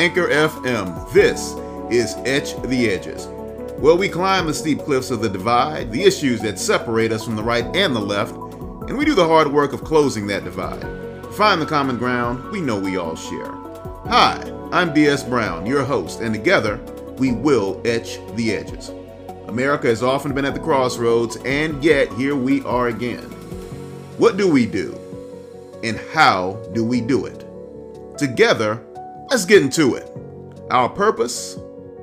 Anchor FM, this is Etch the Edges, where we climb the steep cliffs of the divide, the issues that separate us from the right and the left, and we do the hard work of closing that divide. Find the common ground we know we all share. Hi, I'm B.S. Brown, your host, and together we will etch the edges. America has often been at the crossroads, and yet here we are again. What do we do? And how do we do it? Together, let's get into it. Our purpose?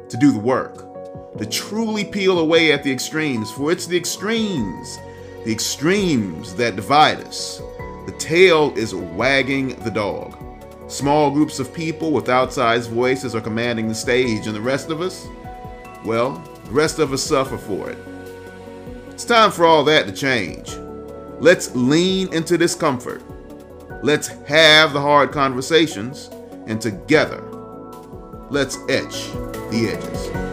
To do the work, to truly peel away at the extremes, for it's the extremes, the extremes that divide us. The tail is wagging the dog. Small groups of people with outsized voices are commanding the stage, and the rest of us? Well, the rest of us suffer for it. It's time for all that to change. Let's lean into discomfort. Let's have the hard conversations, and together, let's etch the edges.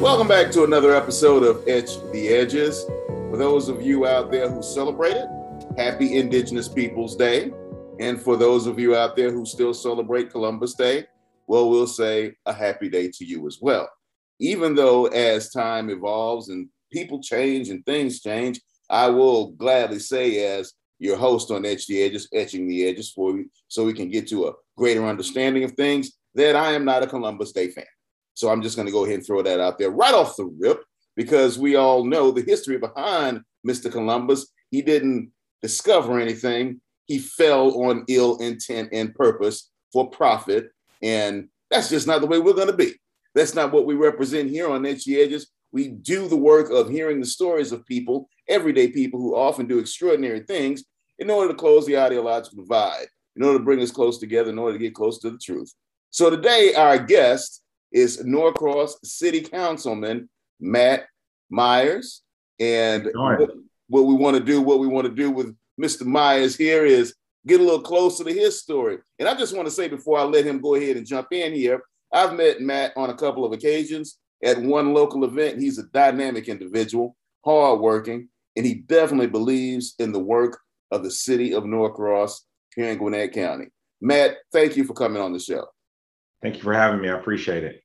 Welcome back to another episode of Etch the Edges. For those of you out there who celebrate it, happy Indigenous Peoples Day. And for those of you out there who still celebrate Columbus Day, well, we'll say a happy day to you as well. Even though as time evolves and people change and things change, I will gladly say, as your host on Etch the Edges, etching the edges for you, so we can get to a greater understanding of things, that I am not a Columbus Day fan. So I'm just going to go ahead and throw that out there right off the rip because we all know the history behind Mr. Columbus. He didn't discover anything, he fell on ill intent and purpose for profit. And that's just not the way we're going to be. That's not what we represent here on the Edges. We do the work of hearing the stories of people, everyday people who often do extraordinary things in order to close the ideological divide, in order to bring us close together, in order to get close to the truth. So today, our guest is Norcross City Councilman Matt Myers. And what, what we want to do, what we want to do with Mr. Myers here is get a little closer to his story. And I just want to say before I let him go ahead and jump in here, I've met Matt on a couple of occasions at one local event. He's a dynamic individual, hardworking, and he definitely believes in the work of the city of Norcross here in Gwinnett County. Matt, thank you for coming on the show. Thank you for having me. I appreciate it.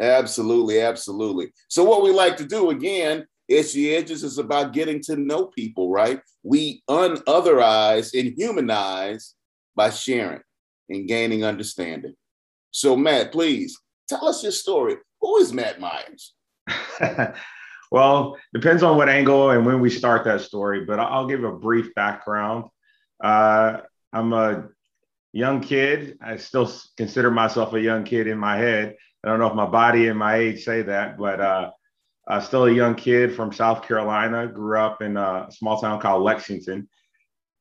Absolutely, absolutely. So, what we like to do again, Etch the Edges is about getting to know people, right? We unotherize and humanize by sharing and gaining understanding. So, Matt, please tell us your story. Who is Matt Myers? well, depends on what angle and when we start that story, but I'll give a brief background. Uh, I'm a young kid. I still consider myself a young kid in my head. I don't know if my body and my age say that, but uh, uh, still a young kid from South Carolina. Grew up in a small town called Lexington,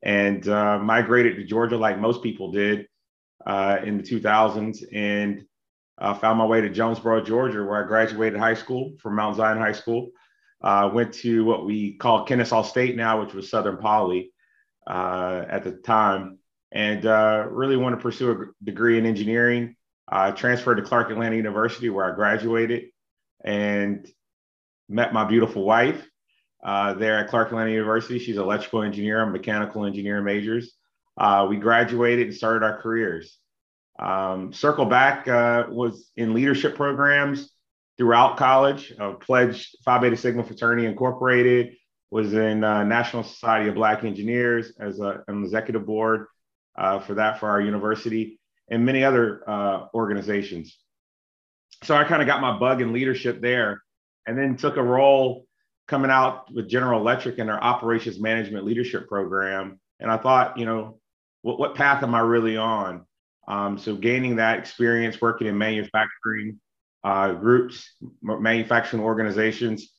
and uh, migrated to Georgia like most people did uh, in the 2000s, and uh, found my way to Jonesboro, Georgia, where I graduated high school from Mount Zion High School. Uh, went to what we call Kennesaw State now, which was Southern Poly at the time, and really want to pursue a degree in engineering. I transferred to Clark Atlanta University where I graduated and met my beautiful wife uh, there at Clark Atlanta University. She's an electrical engineer, mechanical engineer majors. Uh, we graduated and started our careers. Um, circle back uh, was in leadership programs throughout college. Uh, pledged Phi Beta Sigma Fraternity Incorporated. Was in uh, National Society of Black Engineers as a, an executive board uh, for that for our university and many other uh, organizations. So I kind of got my bug in leadership there and then took a role coming out with General Electric in their operations management leadership program. And I thought, you know, what, what path am I really on? Um, so gaining that experience working in manufacturing uh, groups, manufacturing organizations,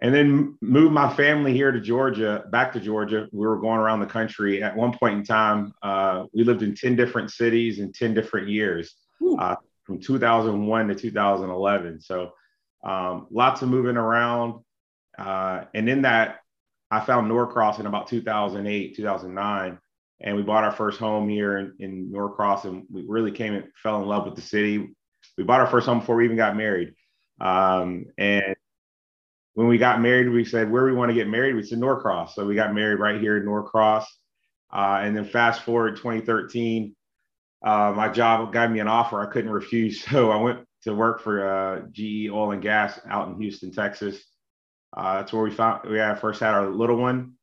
and then moved my family here to Georgia, back to Georgia. We were going around the country. At one point in time, uh, we lived in 10 different cities in 10 different years uh, from 2001 to 2011. So um, lots of moving around. Uh, and in that, I found Norcross in about 2008, 2009. And we bought our first home here in, in Norcross and we really came and fell in love with the city. We bought our first home before we even got married. Um, and when we got married, we said, where we want to get married? We said Norcross. So we got married right here in Norcross. Uh, and then fast forward 2013, uh, my job got me an offer I couldn't refuse. So I went to work for uh, GE Oil and Gas out in Houston, Texas. Uh, that's where we found we had, first had our little one.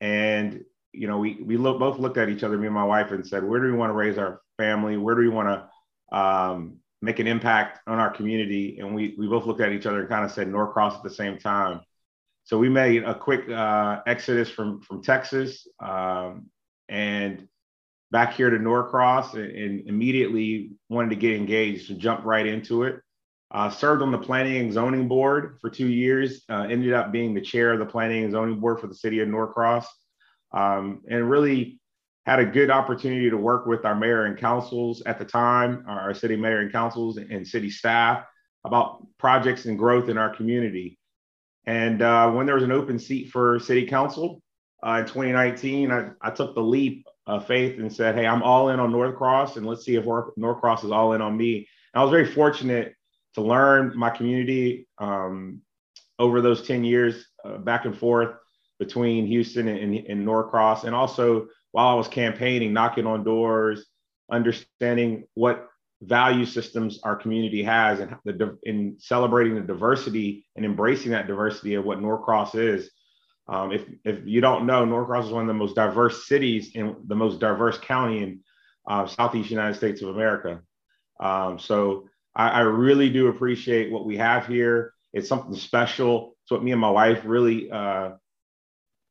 And, you know, we, we both looked at each other, me and my wife, and said, where do we want to raise our family? Where do we want to um, make an impact on our community. And we, we both looked at each other and kind of said Norcross at the same time. So we made a quick uh, exodus from, from Texas um, and back here to Norcross and, and, immediately wanted to get engaged and jump right into it. Uh, served on the planning and zoning board for two years, uh, ended up being the chair of the planning and zoning board for the city of Norcross, um, and really had a good opportunity to work with our mayor and councils at the time, our city mayor and councils and city staff about projects and growth in our community. And uh, when there was an open seat for city council uh, in 2019, I, I, took the leap of faith and said, Hey, I'm all in on Norcross, and let's see if Norcross is all in on me. And I was very fortunate to learn my community um, over those 10 years uh, back and forth between Houston and, and, and Norcross, and also while I was campaigning, knocking on doors, understanding what value systems our community has and the, in celebrating the diversity and embracing that diversity of what Norcross is. Um, if, if you don't know, Norcross is one of the most diverse cities in the most diverse county in uh, Southeast United States of America. Um, so I, I, really do appreciate what we have here. It's something special. It's what me and my wife really uh,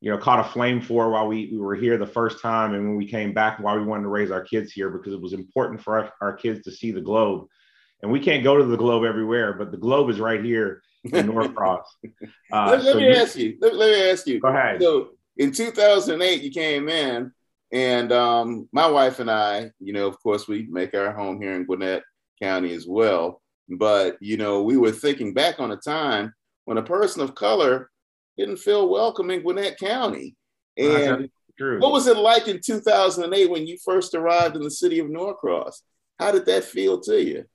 you know, caught a flame for while we, we were here the first time. And when we came back, why we wanted to raise our kids here, because it was important for our, our kids to see the globe. And we can't go to the globe everywhere, but the globe is right here in Norcross. Uh, let, let so me you, ask you, let, let, me ask you. Go ahead. So in 2008, you came in and um, my wife and I, you know, of course we make our home here in Gwinnett County as well. But, you know, we were thinking back on a time when a person of color didn't feel welcome in Gwinnett County. And what was it like in 2008 when you first arrived in the city of Norcross? How did that feel to you?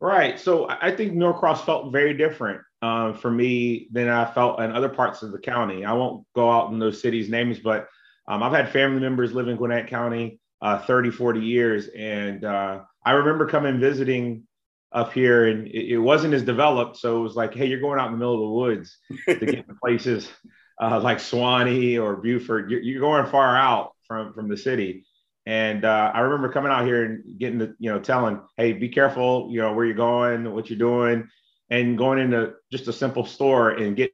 Right. So I think Norcross felt very different uh, for me than I felt in other parts of the county. I won't go out in those cities' names, but um, I've had family members live in Gwinnett County uh, 30, 40 years. And uh, I remember coming visiting up here and it, it, wasn't as developed. So it was like, hey, you're going out in the middle of the woods to get to places uh, like Suwanee or Buford. You're, you're, going far out from, from the city. And uh, I remember coming out here and getting the, you know, telling, hey, be careful, you know, where you're going, what you're doing, and going into just a simple store and get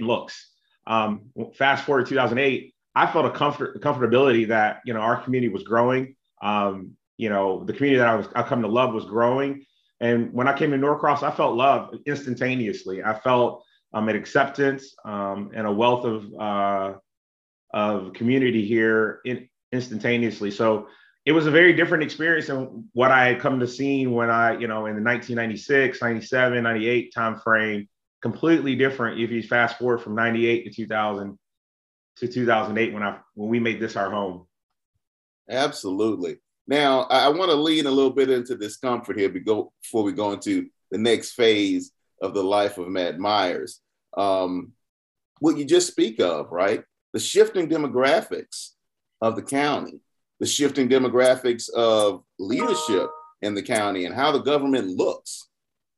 looks. Um, fast forward 2008, I felt a comfort, comfortability that, you know, our community was growing. Um, you know, the community that I was I come to love was growing. And when I came to Norcross, I felt love instantaneously. I felt um, an acceptance um, and a wealth of uh, of community here in, instantaneously. So it was a very different experience than what I had come to see when I, you know, in the 1996, 97, 98 time frame. Completely different if you fast forward from 98 to 2000 to 2008 when I when we made this our home. Absolutely. Now, I, want to lean a little bit into discomfort here before we go into the next phase of the life of Matt Myers. Um, what you just speak of, right? The shifting demographics of the county, the shifting demographics of leadership in the county and how the government looks.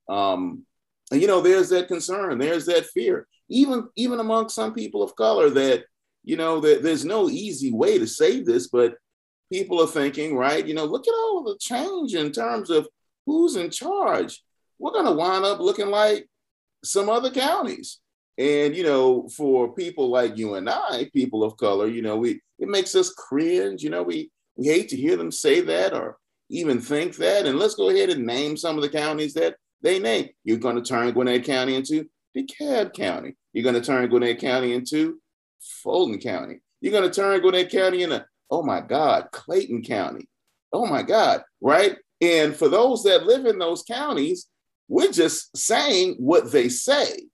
Um, and, you know, there's that concern, there's that fear, even even among some people of color that, you know, that there's no easy way to say this, but people are thinking, right? You know, look at all the change in terms of who's in charge. We're going to wind up looking like some other counties. And, you know, for people like you and I, people of color, you know, we it makes us cringe. You know, we we hate to hear them say that or even think that. And let's go ahead and name some of the counties that they name. You're going to turn Gwinnett County into DeKalb County. You're going to turn Gwinnett County into Fulton County. You're going to turn Gwinnett County into oh my God, Clayton County. Oh my God, right? And for those that live in those counties, we're just saying what they say.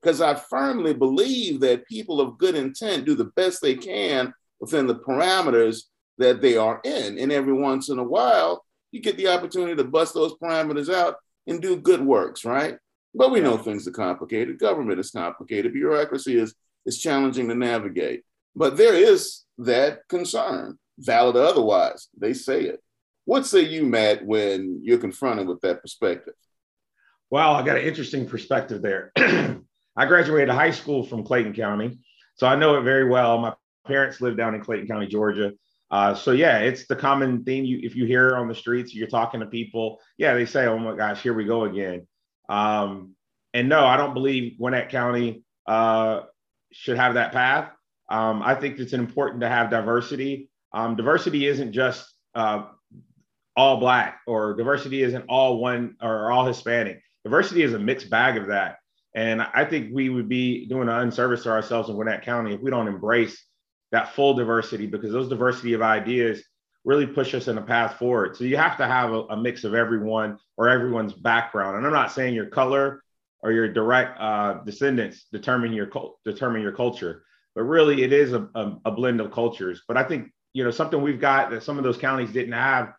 Because I firmly believe that people of good intent do the best they can within the parameters that they are in. And every once in a while, you get the opportunity to bust those parameters out and do good works, right? But we know things are complicated. Government is complicated. Bureaucracy is, is challenging to navigate. But there is that concern, valid or otherwise. They say it. What say you, Matt, when you're confronted with that perspective? Well, I got an interesting perspective there. I graduated high school from Clayton County, so I know it very well. My parents live down in Clayton County, Georgia. Uh, so yeah, it's the common thing. You if you hear on the streets, you're talking to people. Yeah, they say, "Oh my gosh, here we go again." Um, and no, I don't believe Gwinnett County uh, should have that path. Um, I think it's important to have diversity. Um, diversity isn't just uh, all black or diversity isn't all one or all Hispanic. Diversity is a mixed bag of that. And I think we would be doing an unservice to ourselves in Gwinnett County if we don't embrace that full diversity because those diversity of ideas really push us in a path forward. So you have to have a, a mix of everyone or everyone's background. And I'm not saying your color or your direct uh, descendants determine your determine your culture, but really it is a, a, a blend of cultures. But I think you know something we've got that some of those counties didn't have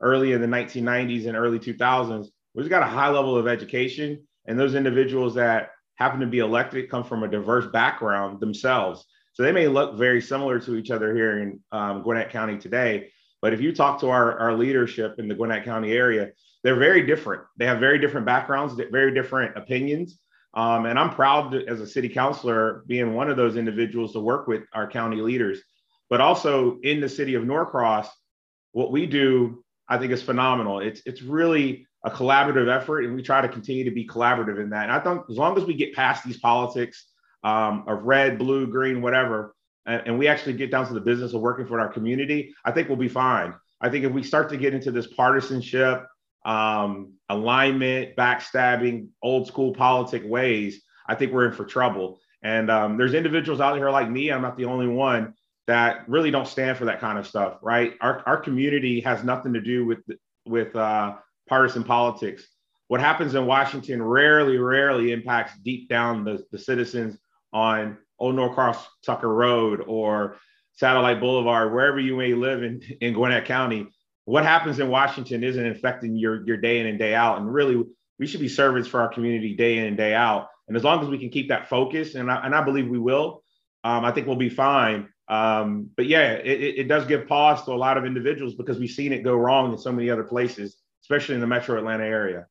early in the 1990s and early 2000s. We've got a high level of education, and those individuals that happen to be elected come from a diverse background themselves. So they may look very similar to each other here in um, Gwinnett County today. But if you talk to our, our leadership in the Gwinnett County area, they're very different. They have very different backgrounds, very different opinions. Um, and I'm proud to, as a city councilor, being one of those individuals to work with our county leaders. But also in the city of Norcross, what we do, I think, is phenomenal. It's it's really a collaborative effort, and we try to continue to be collaborative in that. And I think as long as we get past these politics um, of red, blue, green, whatever, and, and, we actually get down to the business of working for our community, I think we'll be fine. I think if we start to get into this partisanship, um, alignment, backstabbing, old school politic ways, I think we're in for trouble. And um, there's individuals out here like me, I'm not the only one, that really don't stand for that kind of stuff, right? Our, our community has nothing to do with, with uh, partisan politics. What happens in Washington rarely, rarely impacts deep down the, the citizens on Old Norcross Tucker Road or Satellite Boulevard, wherever you may live in, in Gwinnett County. What happens in Washington isn't affecting your, your day in and day out. And really, we should be servants for our community day in and day out. And as long as we can keep that focus, and I, and I believe we will, um, I think we'll be fine. Um, but yeah, it, it does give pause to a lot of individuals because we've seen it go wrong in so many other places, especially in the metro Atlanta area.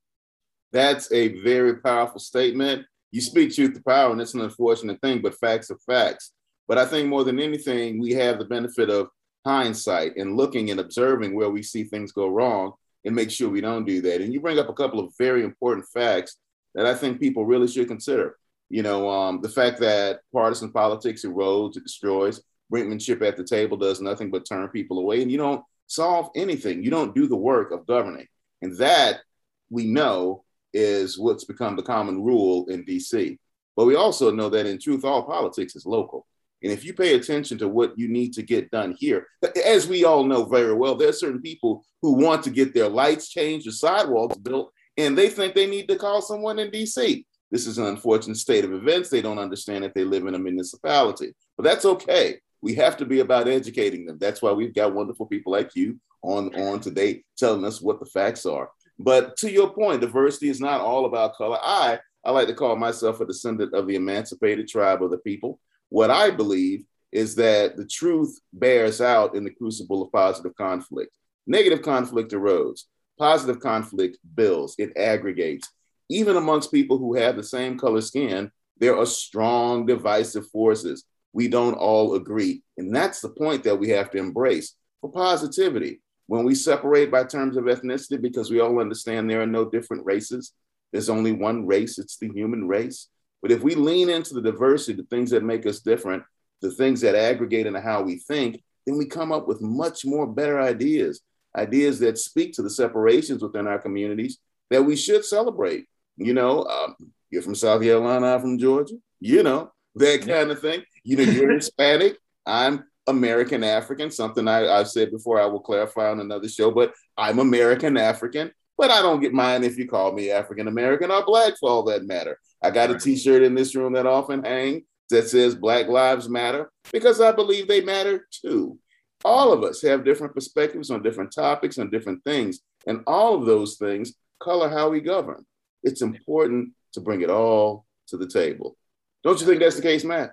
That's a very powerful statement you speak truth to power, and it's an unfortunate thing, but facts are facts. But I think more than anything, we have the benefit of hindsight and looking and observing where we see things go wrong and make sure we don't do that. And you bring up a couple of very important facts that I think people really should consider. You know, um, the fact that partisan politics erodes, it destroys, brinkmanship at the table does nothing but turn people away, and you don't solve anything. You don't do the work of governing. And that we know is what's become the common rule in DC. But we also know that in truth, all politics is local. And if you pay attention to what you need to get done here, as we all know very well, there are certain people who want to get their lights changed or sidewalks built, and they think they need to call someone in DC. This is an unfortunate state of events. They don't understand that they live in a municipality, but that's okay. We have to be about educating them. That's why we've got wonderful people like you on, on today telling us what the facts are. But to your point, diversity is not all about color. I, I like to call myself a descendant of the emancipated tribe of the people. What I believe is that the truth bears out in the crucible of positive conflict. Negative conflict erodes, positive conflict builds, it aggregates. Even amongst people who have the same color skin, there are strong divisive forces. We don't all agree. And that's the point that we have to embrace for positivity when we separate by terms of ethnicity, because we all understand there are no different races, there's only one race, it's the human race. But if we lean into the diversity, the things that make us different, the things that aggregate into how we think, then we come up with much more better ideas, ideas that speak to the separations within our communities that we should celebrate. You know, um, you're from South Carolina, I'm from Georgia, you know, that kind of thing. You know, you're Hispanic, I'm American African, something I, have said before, I will clarify on another show, but I'm American African, but I don't get mine if you call me African American or black for all that matter. I got a t-shirt in this room that often hang that says Black Lives Matter because I believe they matter too. All of us have different perspectives on different topics, on different things, and all of those things color how we govern. It's important to bring it all to the table. Don't you think that's the case, Matt?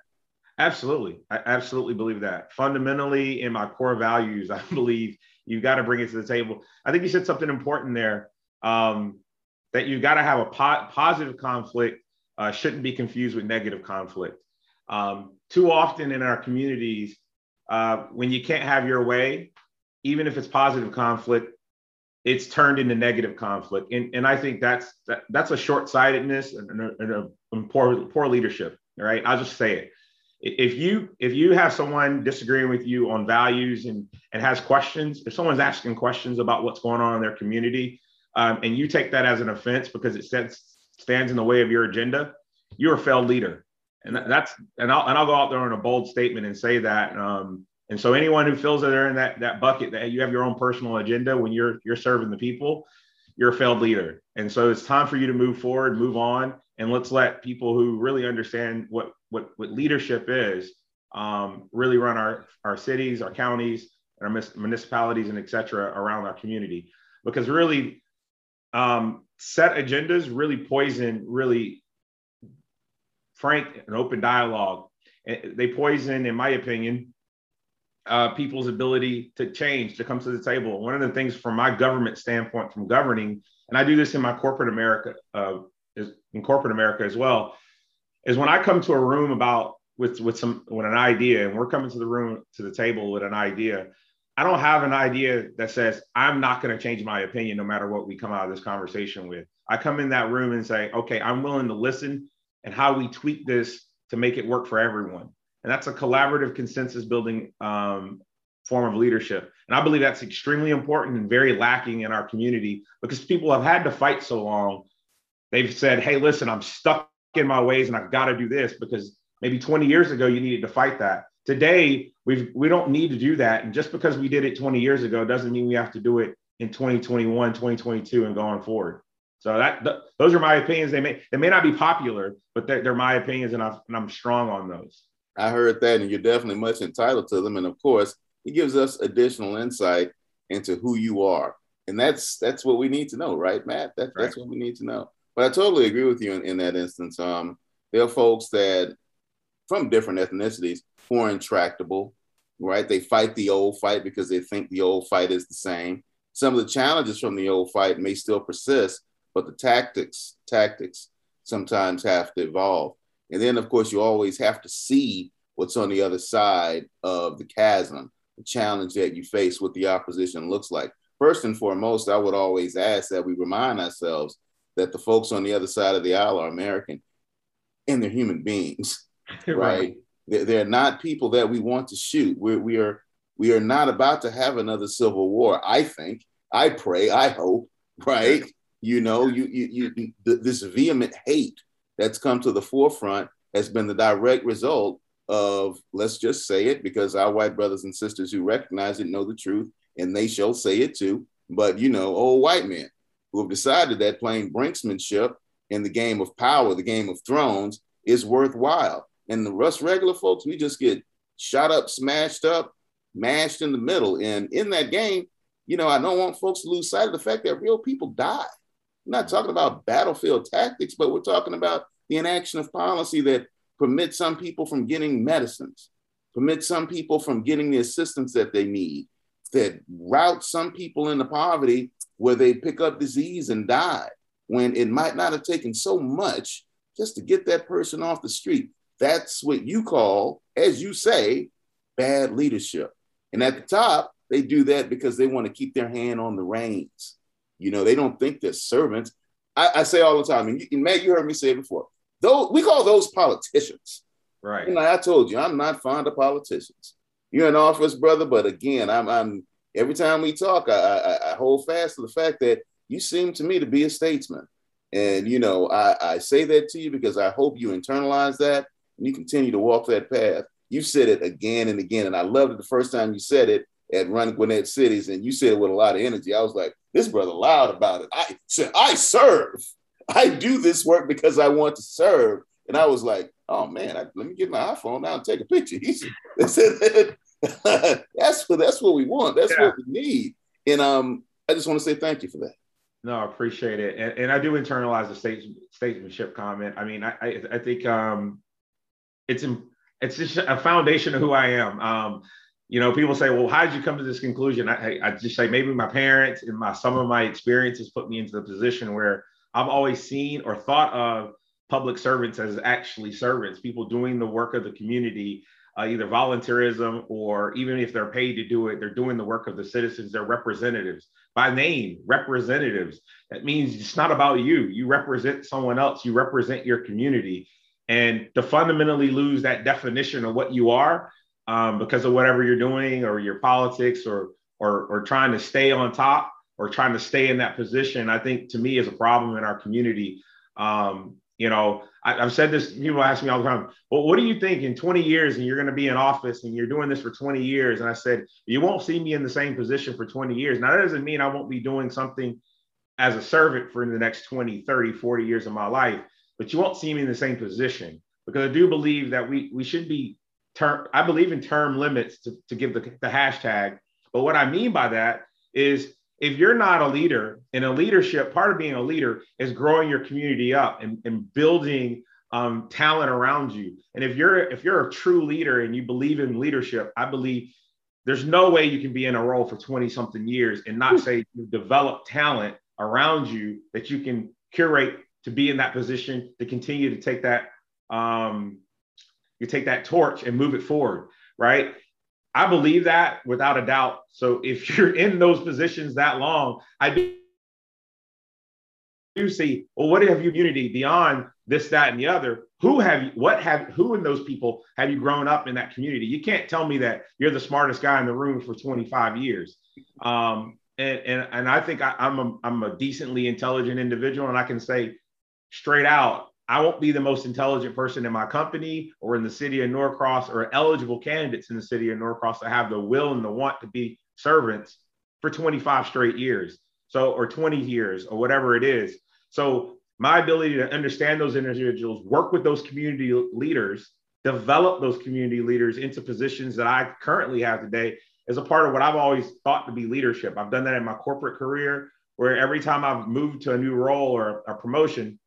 Absolutely. I absolutely believe that. Fundamentally, in my core values, I believe you've got to bring it to the table. I think you said something important there um, that you've got to have a po- positive conflict, uh, shouldn't be confused with negative conflict. Um, too often in our communities, uh, when you can't have your way, even if it's positive conflict, it's turned into negative conflict. And, and I think that's that, that's a short-sightedness and, and, and, and poor, poor leadership. Right. I'll just say it if you if you have someone disagreeing with you on values and and has questions if someone's asking questions about what's going on in their community um, and you take that as an offense because it sets, stands in the way of your agenda you're a failed leader and that's and I'll, and I'll go out there on a bold statement and say that um, and so anyone who feels that they're in that that bucket that you have your own personal agenda when you're you're serving the people you're a failed leader and so it's time for you to move forward move on and let's let people who really understand what what, what leadership is, um, really run our, our cities, our counties, and our municipalities, and et cetera around our community. Because really, um, set agendas really poison really frank and open dialogue. They poison, in my opinion, uh, people's ability to change, to come to the table. One of the things from my government standpoint, from governing, and I do this in my corporate America, uh, in corporate America as well, is when I come to a room about with with some with an idea, and we're coming to the room to the table with an idea. I don't have an idea that says I'm not going to change my opinion no matter what we come out of this conversation with. I come in that room and say, okay, I'm willing to listen and how we tweak this to make it work for everyone. And that's a collaborative consensus building um, form of leadership. And I believe that's extremely important and very lacking in our community because people have had to fight so long. They've said, hey, listen, I'm stuck in my ways and I've got to do this because maybe 20 years ago you needed to fight that. Today we've we don't need to do that. And just because we did it 20 years ago doesn't mean we have to do it in 2021, 2022 and going forward. So that th- those are my opinions. They may they may not be popular, but they're, they're my opinions and, i and I'm strong on those. I heard that, and you're definitely much entitled to them. And of course, it gives us additional insight into who you are, and that's that's what we need to know, right, Matt? That, right. That's what we need to know. But I totally agree with you in, in that instance. Um, there are folks that from different ethnicities who are intractable, right? They fight the old fight because they think the old fight is the same. Some of the challenges from the old fight may still persist, but the tactics, tactics sometimes have to evolve. And then, of course, you always have to see what's on the other side of the chasm, the challenge that you face, what the opposition looks like. First and foremost, I would always ask that we remind ourselves that the folks on the other side of the aisle are American and they're human beings, right? right? They're, they're, not people that we want to shoot. We're, we are we are not about to have another civil war. I think. I pray. I hope. Right? You know, you you, you this vehement hate that's come to the forefront has been the direct result of let's just say it because our white brothers and sisters who recognize it know the truth and they shall say it too. But you know, old white men who have decided that playing brinksmanship in the game of power, the game of thrones, is worthwhile. And the rest regular folks, we just get shot up, smashed up, mashed in the middle. And in that game, you know, I don't want folks to lose sight of the fact that real people die. I'm not talking about battlefield tactics, but we're talking about the inaction of policy that permits some people from getting medicines, permits some people from getting the assistance that they need, that route some people into poverty where they pick up disease and die when it might not have taken so much just to get that person off the street. That's what you call, as you say, bad leadership. And at the top, they do that because they want to keep their hand on the reins. You know, they don't think they're servants. I, I say all the time, and, you, and Matt, you heard me say it before. Those we call those politicians. Right. And I told you, I'm not fond of politicians. You're in office, brother, but again, I'm I'm every time we talk, I, I, I, hold fast to the fact that you seem to me to be a statesman. And, you know, I, I say that to you because I hope you internalize that and you continue to walk that path. You said it again and again. And I loved it the first time you said it at Run Gwinnett Cities. And you said it with a lot of energy. I was like, this brother loud about it. I said, I serve. I do this work because I want to serve. And I was like, oh man, I, let me get my iPhone out and take a picture. He said, that's what that's what we want. That's yeah. what we need. And um, I just want to say thank you for that. No, I appreciate it, and, and I do internalize the state, statesmanship comment. I mean, I I, I think um, it's it's just a foundation of who I am. Um, you know, people say, "Well, how did you come to this conclusion?" I, I just say maybe my parents and my some of my experiences put me into the position where I've always seen or thought of public servants as actually servants, people doing the work of the community, uh, either volunteerism or even if they're paid to do it, they're doing the work of the citizens. They're representatives by name, representatives. That means it's not about you. You represent someone else. You represent your community. And to fundamentally lose that definition of what you are um, because of whatever you're doing or your politics or, or, or trying to stay on top or trying to stay in that position, I think to me is a problem in our community. Um, you know, I, have said this, people ask me all the time, well, what do you think in 20 years and you're going to be in office and you're doing this for 20 years? And I said, you won't see me in the same position for 20 years. Now, that doesn't mean I won't be doing something as a servant for the next 20, 30, 40 years of my life, but you won't see me in the same position because I do believe that we, we should be term, I believe in term limits to, to give the, the hashtag. But what I mean by that is if you're not a leader in a leadership, part of being a leader is growing your community up and, and building um, talent around you. And if you're if you're a true leader and you believe in leadership, I believe there's no way you can be in a role for 20 something years and not say you develop talent around you that you can curate to be in that position to continue to take that um, you take that torch and move it forward, right? I believe that without a doubt. So if you're in those positions that long, I do, see, well, what have you unity beyond this, that, and the other? Who have you, what have, who in those people have you grown up in that community? You can't tell me that you're the smartest guy in the room for 25 years. Um, and, and, and I think I, I'm a, I'm a decently intelligent individual and I can say straight out, I won't be the most intelligent person in my company or in the city of Norcross or eligible candidates in the city of Norcross to have the will and the want to be servants for 25 straight years. So, or 20 years or whatever it is. So, my ability to understand those individuals, work with those community leaders, develop those community leaders into positions that I currently have today is a part of what I've always thought to be leadership. I've done that in my corporate career, where every time I've moved to a new role or a promotion,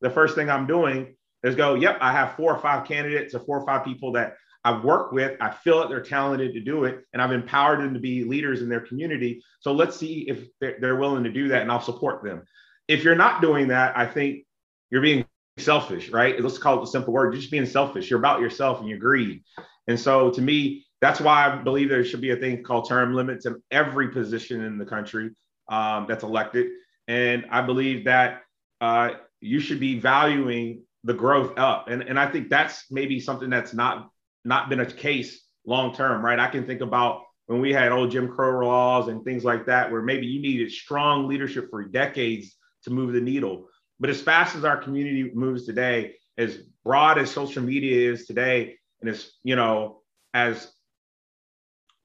the first thing I'm doing is go, yep, I have four or five candidates or four or five people that I've worked with. I feel that they're talented to do it, and I've empowered them to be leaders in their community. So let's see if they're, they're willing to do that, and I'll support them. If you're not doing that, I think you're being selfish, right? Let's call it the simple word. You're just being selfish. You're about yourself and your greed. And so to me, that's why I believe there should be a thing called term limits in every position in the country um, that's elected. And I believe that uh, you should be valuing the growth up. And, and I think that's maybe something that's not not been a case long term, right? I can think about when we had old Jim Crow laws and things like that, where maybe you needed strong leadership for decades to move the needle. But as fast as our community moves today, as broad as social media is today, and as you know, as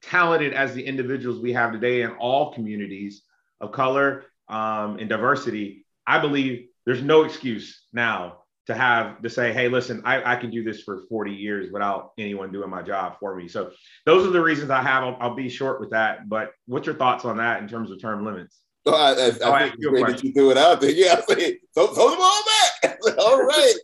talented as the individuals we have today in all communities of color um, and diversity, I believe there's no excuse now to have to say, hey, listen, I, I can do this for 40 years without anyone doing my job for me. So those are the reasons I have. I'll, I'll be short with that. But what's your thoughts on that in terms of term limits? Oh, I, I, I think it's great that you threw it out there. Yeah, I say, throw, throw them all back. all right.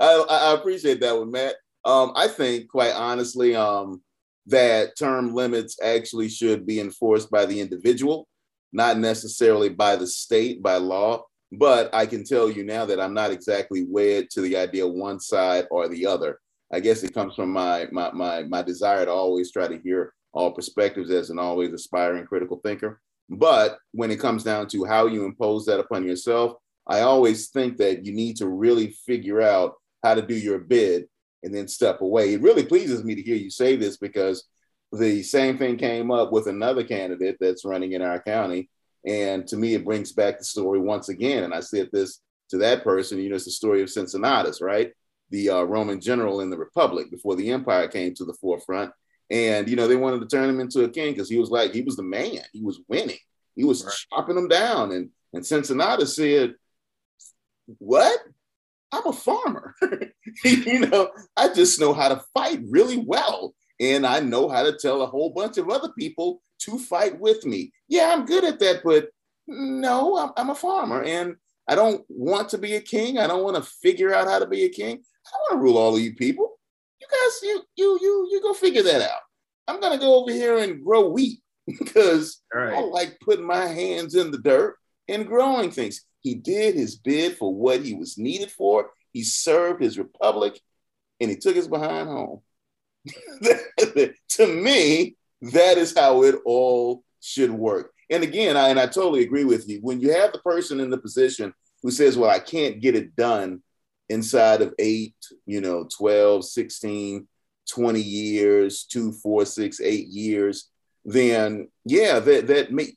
I, I appreciate that one, Matt. Um, I think, quite honestly, um, that term limits actually should be enforced by the individual, not necessarily by the state, by law. But I can tell you now that I'm not exactly wed to the idea one side or the other. I guess it comes from my my my my desire to always try to hear all perspectives as an always aspiring critical thinker. But when it comes down to how you impose that upon yourself, I always think that you need to really figure out how to do your bid and then step away. It really pleases me to hear you say this because the same thing came up with another candidate that's running in our county and to me, it brings back the story once again. And I said this to that person, you know, it's the story of Cincinnatus, right? The uh, Roman general in the Republic before the empire came to the forefront. And, you know, they wanted to turn him into a king because he was like, he was the man. He was winning. He was right. chopping them down. And, and Cincinnatus said, what? I'm a farmer. you know, I just know how to fight really well. And I know how to tell a whole bunch of other people to fight with me. Yeah, I'm good at that, but No, I'm, I'm a farmer and I don't want to be a king. I don't want to figure out how to be a king. I don't want to rule all of you people. You guys, you you you you go figure that out. I'm gonna go over here and grow wheat because right. I like putting my hands in the dirt and growing things. He did his bid for what he was needed for. He served his republic and he took his behind home. to me, that is how it all should work. And again, I, and I totally agree with you. When you have the person in the position who says, well, I can't get it done inside of eight, you know, 12, 16, 20 years, two, four, six, eight years, then yeah, that, that may,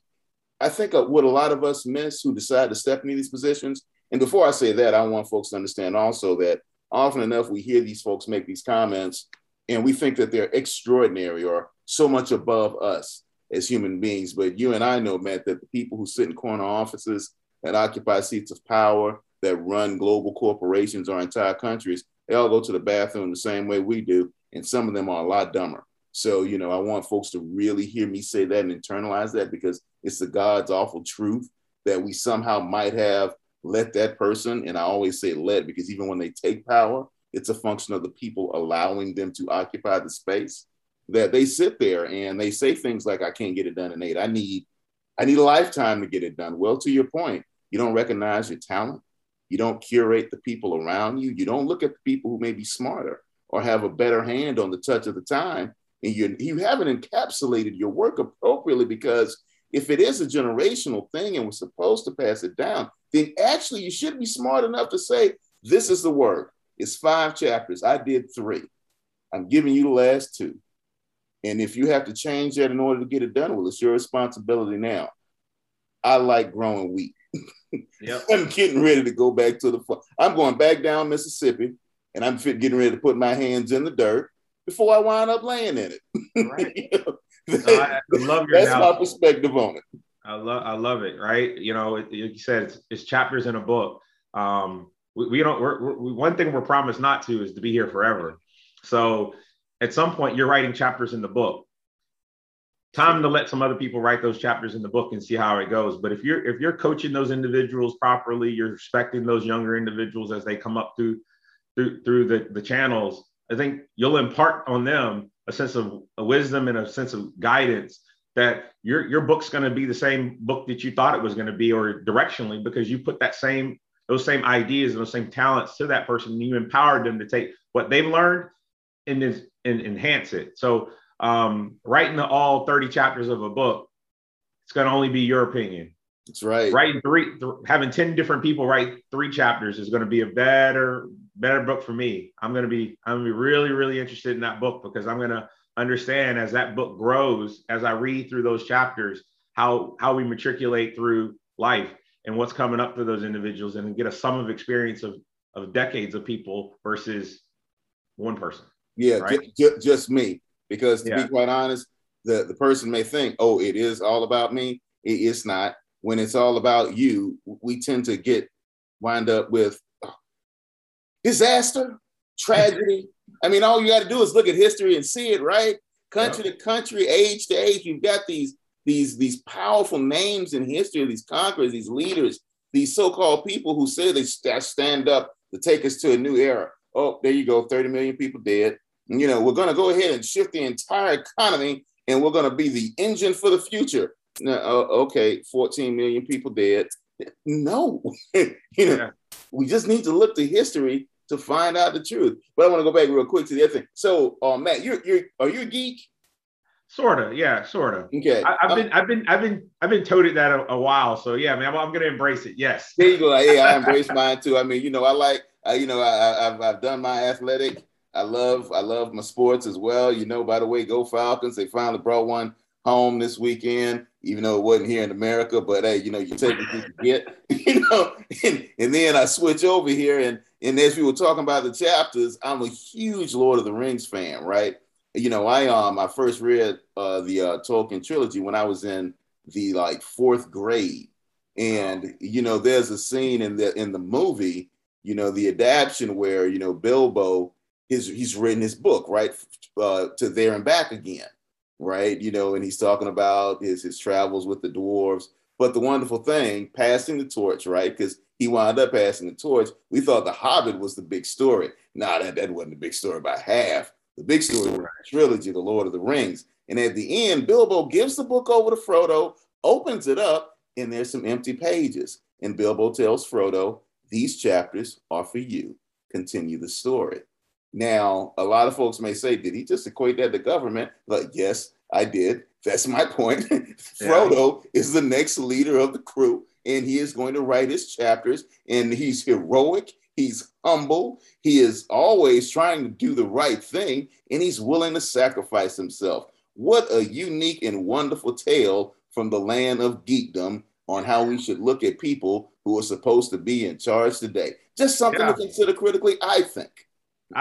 I think what a lot of us miss who decide to step into these positions. And before I say that, I want folks to understand also that often enough we hear these folks make these comments and we think that they're extraordinary or so much above us as human beings. But you and I know, Matt, that the people who sit in corner offices that occupy seats of power, that run global corporations or entire countries, they all go to the bathroom the same way we do. And some of them are a lot dumber. So, you know, I want folks to really hear me say that and internalize that because it's the God's awful truth that we somehow might have let that person, and I always say let because even when they take power, it's a function of the people allowing them to occupy the space that they sit there and they say things like, I can't get it done in eight. I need, I need a lifetime to get it done. Well, to your point, you don't recognize your talent. You don't curate the people around you. You don't look at the people who may be smarter or have a better hand on the touch of the time. And you, you haven't encapsulated your work appropriately because if it is a generational thing and we're supposed to pass it down, then actually you should be smart enough to say, this is the work. It's five chapters. I did three. I'm giving you the last two. And if you have to change that in order to get it done, well, it's your responsibility now. I like growing wheat. Yep. I'm getting ready to go back to the farm. I'm going back down Mississippi and I'm getting ready to put my hands in the dirt before I wind up laying in it. Right. you know, I love your That's analogy. my perspective on it. I love I love it. Right. You know, it, you said it's, it's, chapters in a book. Um, we, we don't. We're, we're, one thing we're promised not to is to be here forever. So at some point you're writing chapters in the book. Time to let some other people write those chapters in the book and see how it goes. But if you're if you're coaching those individuals properly you're respecting those younger individuals as they come up through through through the, the channels i think you'll impart on them a sense of a wisdom and a sense of guidance that your your book's going to be the same book that you thought it was going to be or directionally because you put that same those same ideas and those same talents to that person and you empowered them to take what they've learned and is and enhance it. So um, writing the, all 30 chapters of a book, it's going to only be your opinion. That's right. Writing three, th- having 10 different people write three chapters is going to be a better, better book for me. I'm going to be, I'm going to be really, really interested in that book because I'm going to understand as that book grows, as I read through those chapters, how, how we matriculate through life and what's coming up for those individuals and get a sum of experience of, of decades of people versus one person. Yeah, right? just me. Because to yeah. be quite honest, the, the person may think, oh, it is all about me. It is not. When it's all about you, we tend to get wind up with oh, disaster, tragedy. I mean, all you got to do is look at history and see it, right? Country yeah. to country, age to age, you've got these these these powerful names in history, these conquerors, these leaders, these so-called people who say they stand up to take us to a new era. Oh, there you go, 30 million people dead you know, we're going to go ahead and shift the entire economy and we're going to be the engine for the future. Uh, okay, 14 million people dead. No, you know, yeah. we just need to look to history to find out the truth. But I want to go back real quick to the other thing. So, uh, Matt, you're you're are you a geek? Sorta, yeah, sorta. Okay, I, have been, I've been, I've been, I've been toted that a, a while. So yeah, man, I'm, I'm, gonna embrace it. Yes. There you go. Yeah, I embrace mine too. I mean, you know, I like, I, you know, I, I've, I've done my athletic I love I love my sports as well. You know, by the way, go Falcons. They finally brought one home this weekend, even though it wasn't here in America. But hey, you know, you take what you can get, you know. And, and then I switch over here, and and as we were talking about the chapters, I'm a huge Lord of the Rings fan, right? You know, I um I first read uh, the uh, Tolkien trilogy when I was in the like fourth grade, and you know, there's a scene in the in the movie, you know, the adaptation where you know Bilbo his he's written his book right uh, to there and back again right you know and he's talking about his his travels with the dwarves But the wonderful thing, passing the torch, right? Because he wound up passing the torch. We thought The Hobbit was the big story. Nah, that, that wasn't the big story by half. The big story was the trilogy, The Lord of the Rings. And at the end, Bilbo gives the book over to Frodo, opens it up, and there's some empty pages. And Bilbo tells Frodo, These chapters are for you. Continue the story. Now, a lot of folks may say, Did he just equate that to government? But yes, I did. That's my point. Frodo is the next leader of the crew, and he is going to write his chapters, and he's heroic. He's humble. He is always trying to do the right thing, and he's willing to sacrifice himself. What a unique and wonderful tale from the land of geekdom on how we should look at people who are supposed to be in charge today. Just something yeah. to consider critically, I think.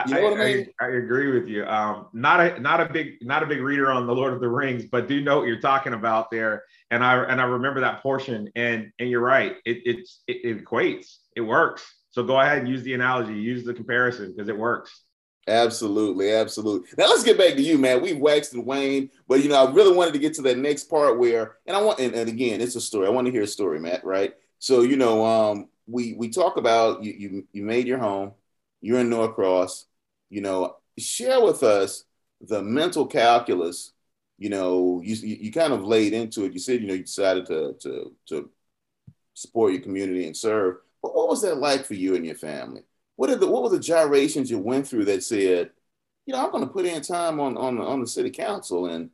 You know I, I, mean? I, I, agree with you. Um, not a not a big not a big reader on the Lord of the Rings, but do know what you're talking about there. And I and I remember that portion. And and you're right. It it's it, it equates. It works. So go ahead and use the analogy, use the comparison because it works. Absolutely, absolutely. Now let's get back to you, man. We've waxed and waned, but you know, I really wanted to get to that next part where, and I want, and, and again, it's a story. I want to hear a story, Matt. Right? So you know, um, we we talk about you you you made your home, you're in Norcross. You know, share with us the mental calculus. You know, you you kind of laid into it. You said you know you decided to to to support your community and serve. But what was that like for you and your family? what are the what were the gyrations you went through that said, you know, I'm going to put in time on on on the city council and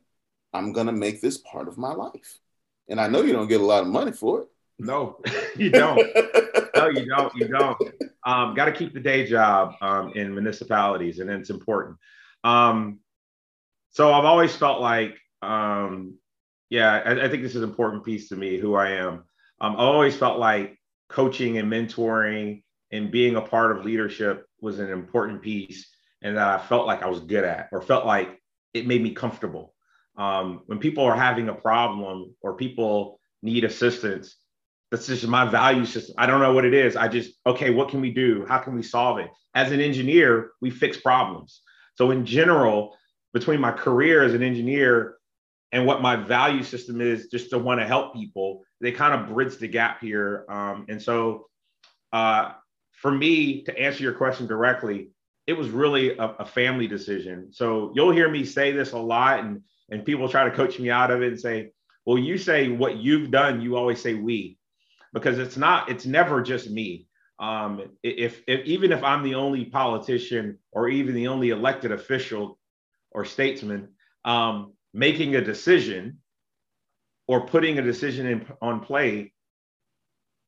I'm going to make this part of my life. And I know you don't get a lot of money for it. No, you don't. no, you don't. You don't. Um, Got to keep the day job um, in municipalities, and it's important. Um, so I've always felt like, um, yeah, I, I, think this is an important piece to me, who I am. Um, I always felt like coaching and mentoring and being a part of leadership was an important piece and that I felt like I was good at or felt like it made me comfortable. Um, when people are having a problem or people need assistance, that's just my value system. I don't know what it is. I just, okay, what can we do? How can we solve it? As an engineer, we fix problems. So, in general, between my career as an engineer and what my value system is, just to want to help people, they kind of bridge the gap here. Um, and so, uh, for me to answer your question directly, it was really a, a, family decision. So you'll hear me say this a lot, and and people try to coach me out of it and say, "Well, you say what you've done. You always say we," because it's not. It's never just me. Um, if, if even if I'm the only politician or even the only elected official or statesman um, making a decision or putting a decision in, on play,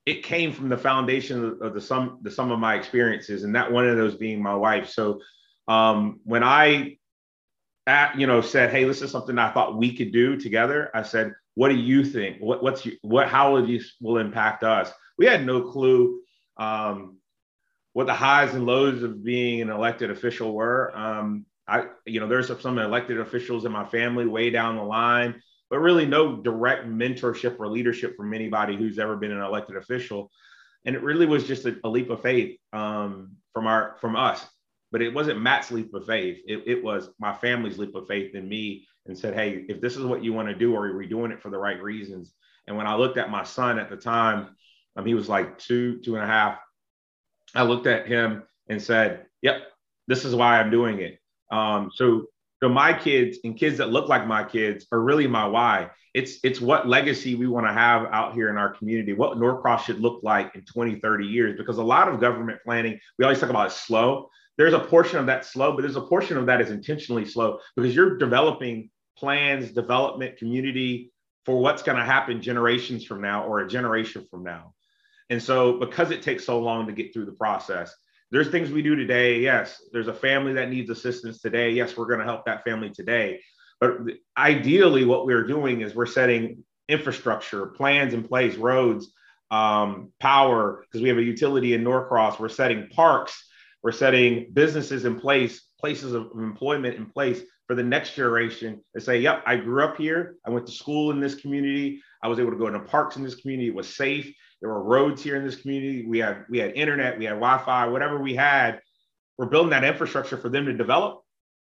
it came from the foundation of the sum the sum of my experiences, and that one of those being my wife. So um, when I at, you know said, "Hey, this is something I thought we could do together," I said, "What do you think? What, what's your, what? How will this will impact us?" We had no clue um, what the highs and lows of being an elected official were. Um, I, you know, there's some elected officials in my family way down the line but really no direct mentorship or leadership from anybody who's ever been an elected official. And it really was just a, a leap of faith um, from our from us. But it wasn't Matt's leap of faith. It, it was my family's leap of faith in me and said, hey, if this is what you want to do, are we doing it for the right reasons? And when I looked at my son at the time, um, he was like two, two and a half. I looked at him and said, yep, this is why I'm doing it. Um, so so my kids and kids that look like my kids are really my why. It's it's what legacy we want to have out here in our community, what Norcross should look like in 20, 30 years. Because a lot of government planning, we always talk about is slow. There's a portion of that slow, but there's a portion of that is intentionally slow because you're developing plans, development, community for what's going to happen generations from now or a generation from now. And so because it takes so long to get through the process, there's things we do today. Yes, there's a family that needs assistance today. Yes, we're going to help that family today. But ideally, what we're doing is we're setting infrastructure, plans in place, roads, um, power, because we have a utility in Norcross. We're setting parks, we're setting businesses in place, places of employment in place for the next generation to say, yep, I grew up here. I went to school in this community. I was able to go into parks in this community. It was safe. There were roads here in this community. We had we had internet, we had Wi-Fi, whatever we had. We're building that infrastructure for them to develop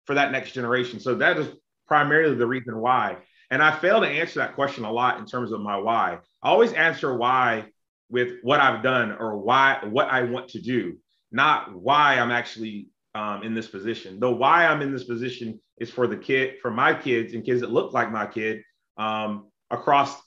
for that next generation. So that is primarily the reason why. And I fail to answer that question a lot in terms of my why. I always answer why with what I've done or why what I want to do, not why I'm actually um, in this position. The why I'm in this position is for the kid, for my kids and kids that look like my kid um, across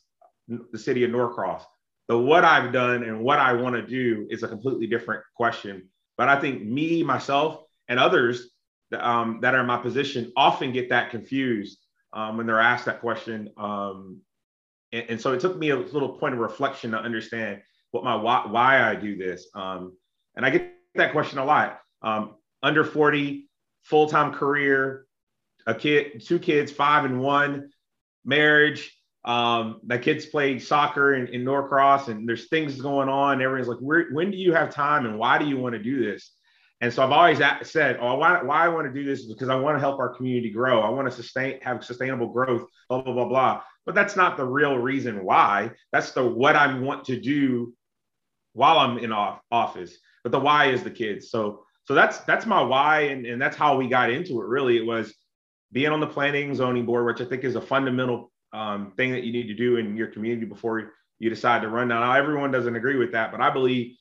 the city of Norcross. The what I've done and what I want to do is a completely different question. But I think me, myself, and others um, that are in my position often get that confused um, when they're asked that question. Um, and, and, so it took me a little point of reflection to understand what my why, why I do this. Um, and I get that question a lot. Um, under 40, full time career, a kid, two kids, five and one, marriage. Um, my kids play soccer in, in Norcross, and there's things going on. Everyone's like, when do you have time, and why do you want to do this? And so I've always said, oh, why, why I want to do this is because I want to help our community grow. I want to sustain, have sustainable growth, blah, blah, blah, blah. But that's not the real reason why. That's the what I want to do while I'm in off, office. But the why is the kids. So, so that's, that's my why. And, and that's how we got into it. Really, it was being on the planning zoning board, which I think is a fundamental um, thing that you need to do in your community before you decide to run. Now, everyone doesn't agree with that, but I believe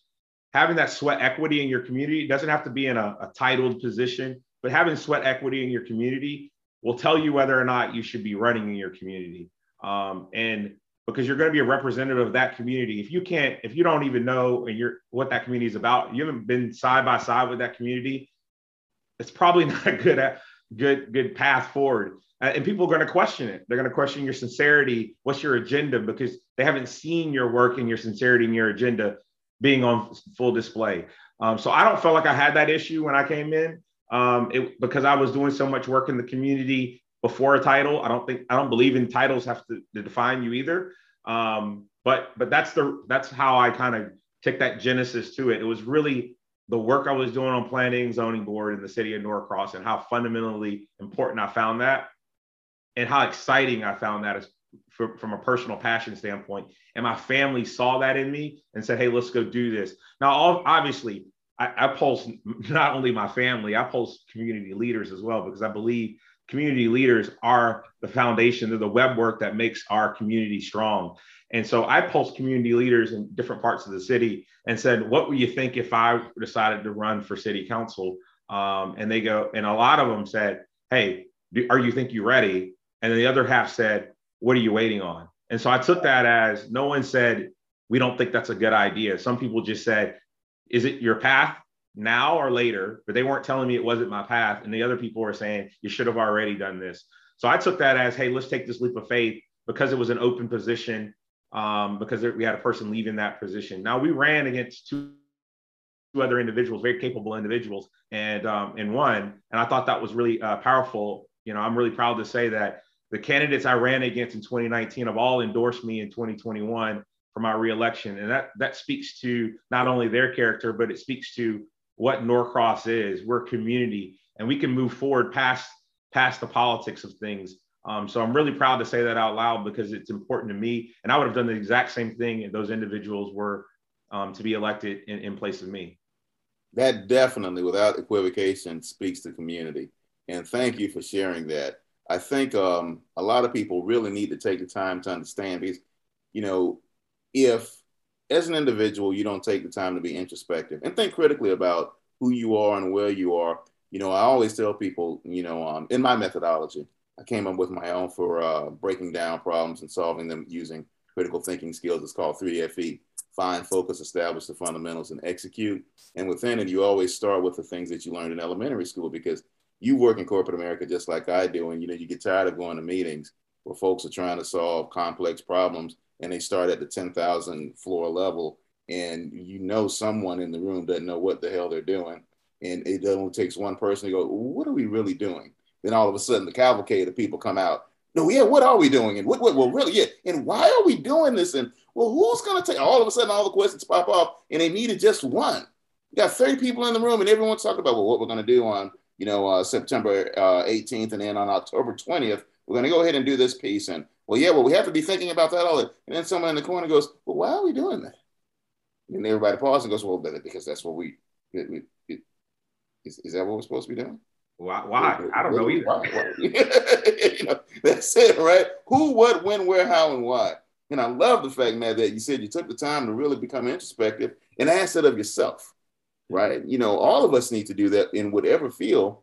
having that sweat equity in your community doesn't have to be in a, a titled position, but having sweat equity in your community will tell you whether or not you should be running in your community. Um, and because you're going to be a representative of that community. If you can't, if you don't even know and you're what that community is about, you haven't been side by side with that community, it's probably not a good, good, good path forward. Uh, and people are going to question it. They're going to question your sincerity. What's your agenda? Because they haven't seen your work and your sincerity and your agenda being on full display. Um, so I don't feel like I had that issue when I came in um, it, because I was doing so much work in the community before a title. I don't think I don't believe in titles have to, to define you either. Um, but but that's the that's how I kind of took that genesis to it. It was really the work I was doing on planning zoning board in the city of Norcross and how fundamentally important I found that and how exciting I found that as from, from a personal passion standpoint. And my family saw that in me and said, hey, let's go do this. Now, obviously, I, I pulse not only my family, I pulse community leaders as well, because I believe community leaders are the foundation of the web work that makes our community strong. And so I pulsed community leaders in different parts of the city and said, what would you think if I decided to run for city council? Um, and they go, and a lot of them said, hey, do, are you think you ready? And then the other half said, what are you waiting on? And so I took that as no one said, we don't think that's a good idea. Some people just said, is it your path now or later? But they weren't telling me it wasn't my path. And the other people were saying, you should have already done this. So I took that as, hey, let's take this leap of faith because it was an open position, um, because we had a person leaving that position. Now we ran against two other individuals, very capable individuals, and um, and won. And I thought that was really uh, powerful. You know, I'm really proud to say that the candidates I ran against in 2019 have all endorsed me in 2021 for my reelection. And that, that speaks to not only their character, but it speaks to what Norcross is. We're community and we can move forward past, past the politics of things. Um, so I'm really proud to say that out loud because it's important to me. And I would have done the exact same thing if those individuals were um, to be elected in, in place of me. That definitely, without equivocation, speaks to community. And thank you for sharing that. I think um, a lot of people really need to take the time to understand because, you know, if as an individual you don't take the time to be introspective and think critically about who you are and where you are, you know, I always tell people, you know, um, in my methodology, I came up with my own for uh, breaking down problems and solving them using critical thinking skills. It's called 3FE find, focus, establish the fundamentals, and execute. And within it, you always start with the things that you learned in elementary school because you work in corporate America just like I do, and you know you get tired of going to meetings where folks are trying to solve complex problems, and they start at the ten thousand floor level, and you know someone in the room doesn't know what the hell they're doing, and it only takes one person to go, "What are we really doing?" Then all of a sudden, the cavalcade of people come out. No, yeah, what are we doing? And what, what, well, really, yeah, and why are we doing this? And well, who's going to take? All of a sudden, all the questions pop off, and they needed just one. You got 30 people in the room, and everyone's talking about well, what we're going to do on you know, uh, September uh, 18th, and then on October 20th, we're going to go ahead and do this piece. And well, yeah, well, we have to be thinking about that all. The, And then someone in the corner goes, well, why are we doing that? And everybody pauses and goes, well, because that's what we, we, we is, is that what we're supposed to be doing? Why? why? I don't know either. Why? you know, That's it, right? Who, what, when, where, how, and why. And I love the fact, Matt, that you said you took the time to really become introspective and ask that of yourself, right? You know, all of us need to do that in whatever field,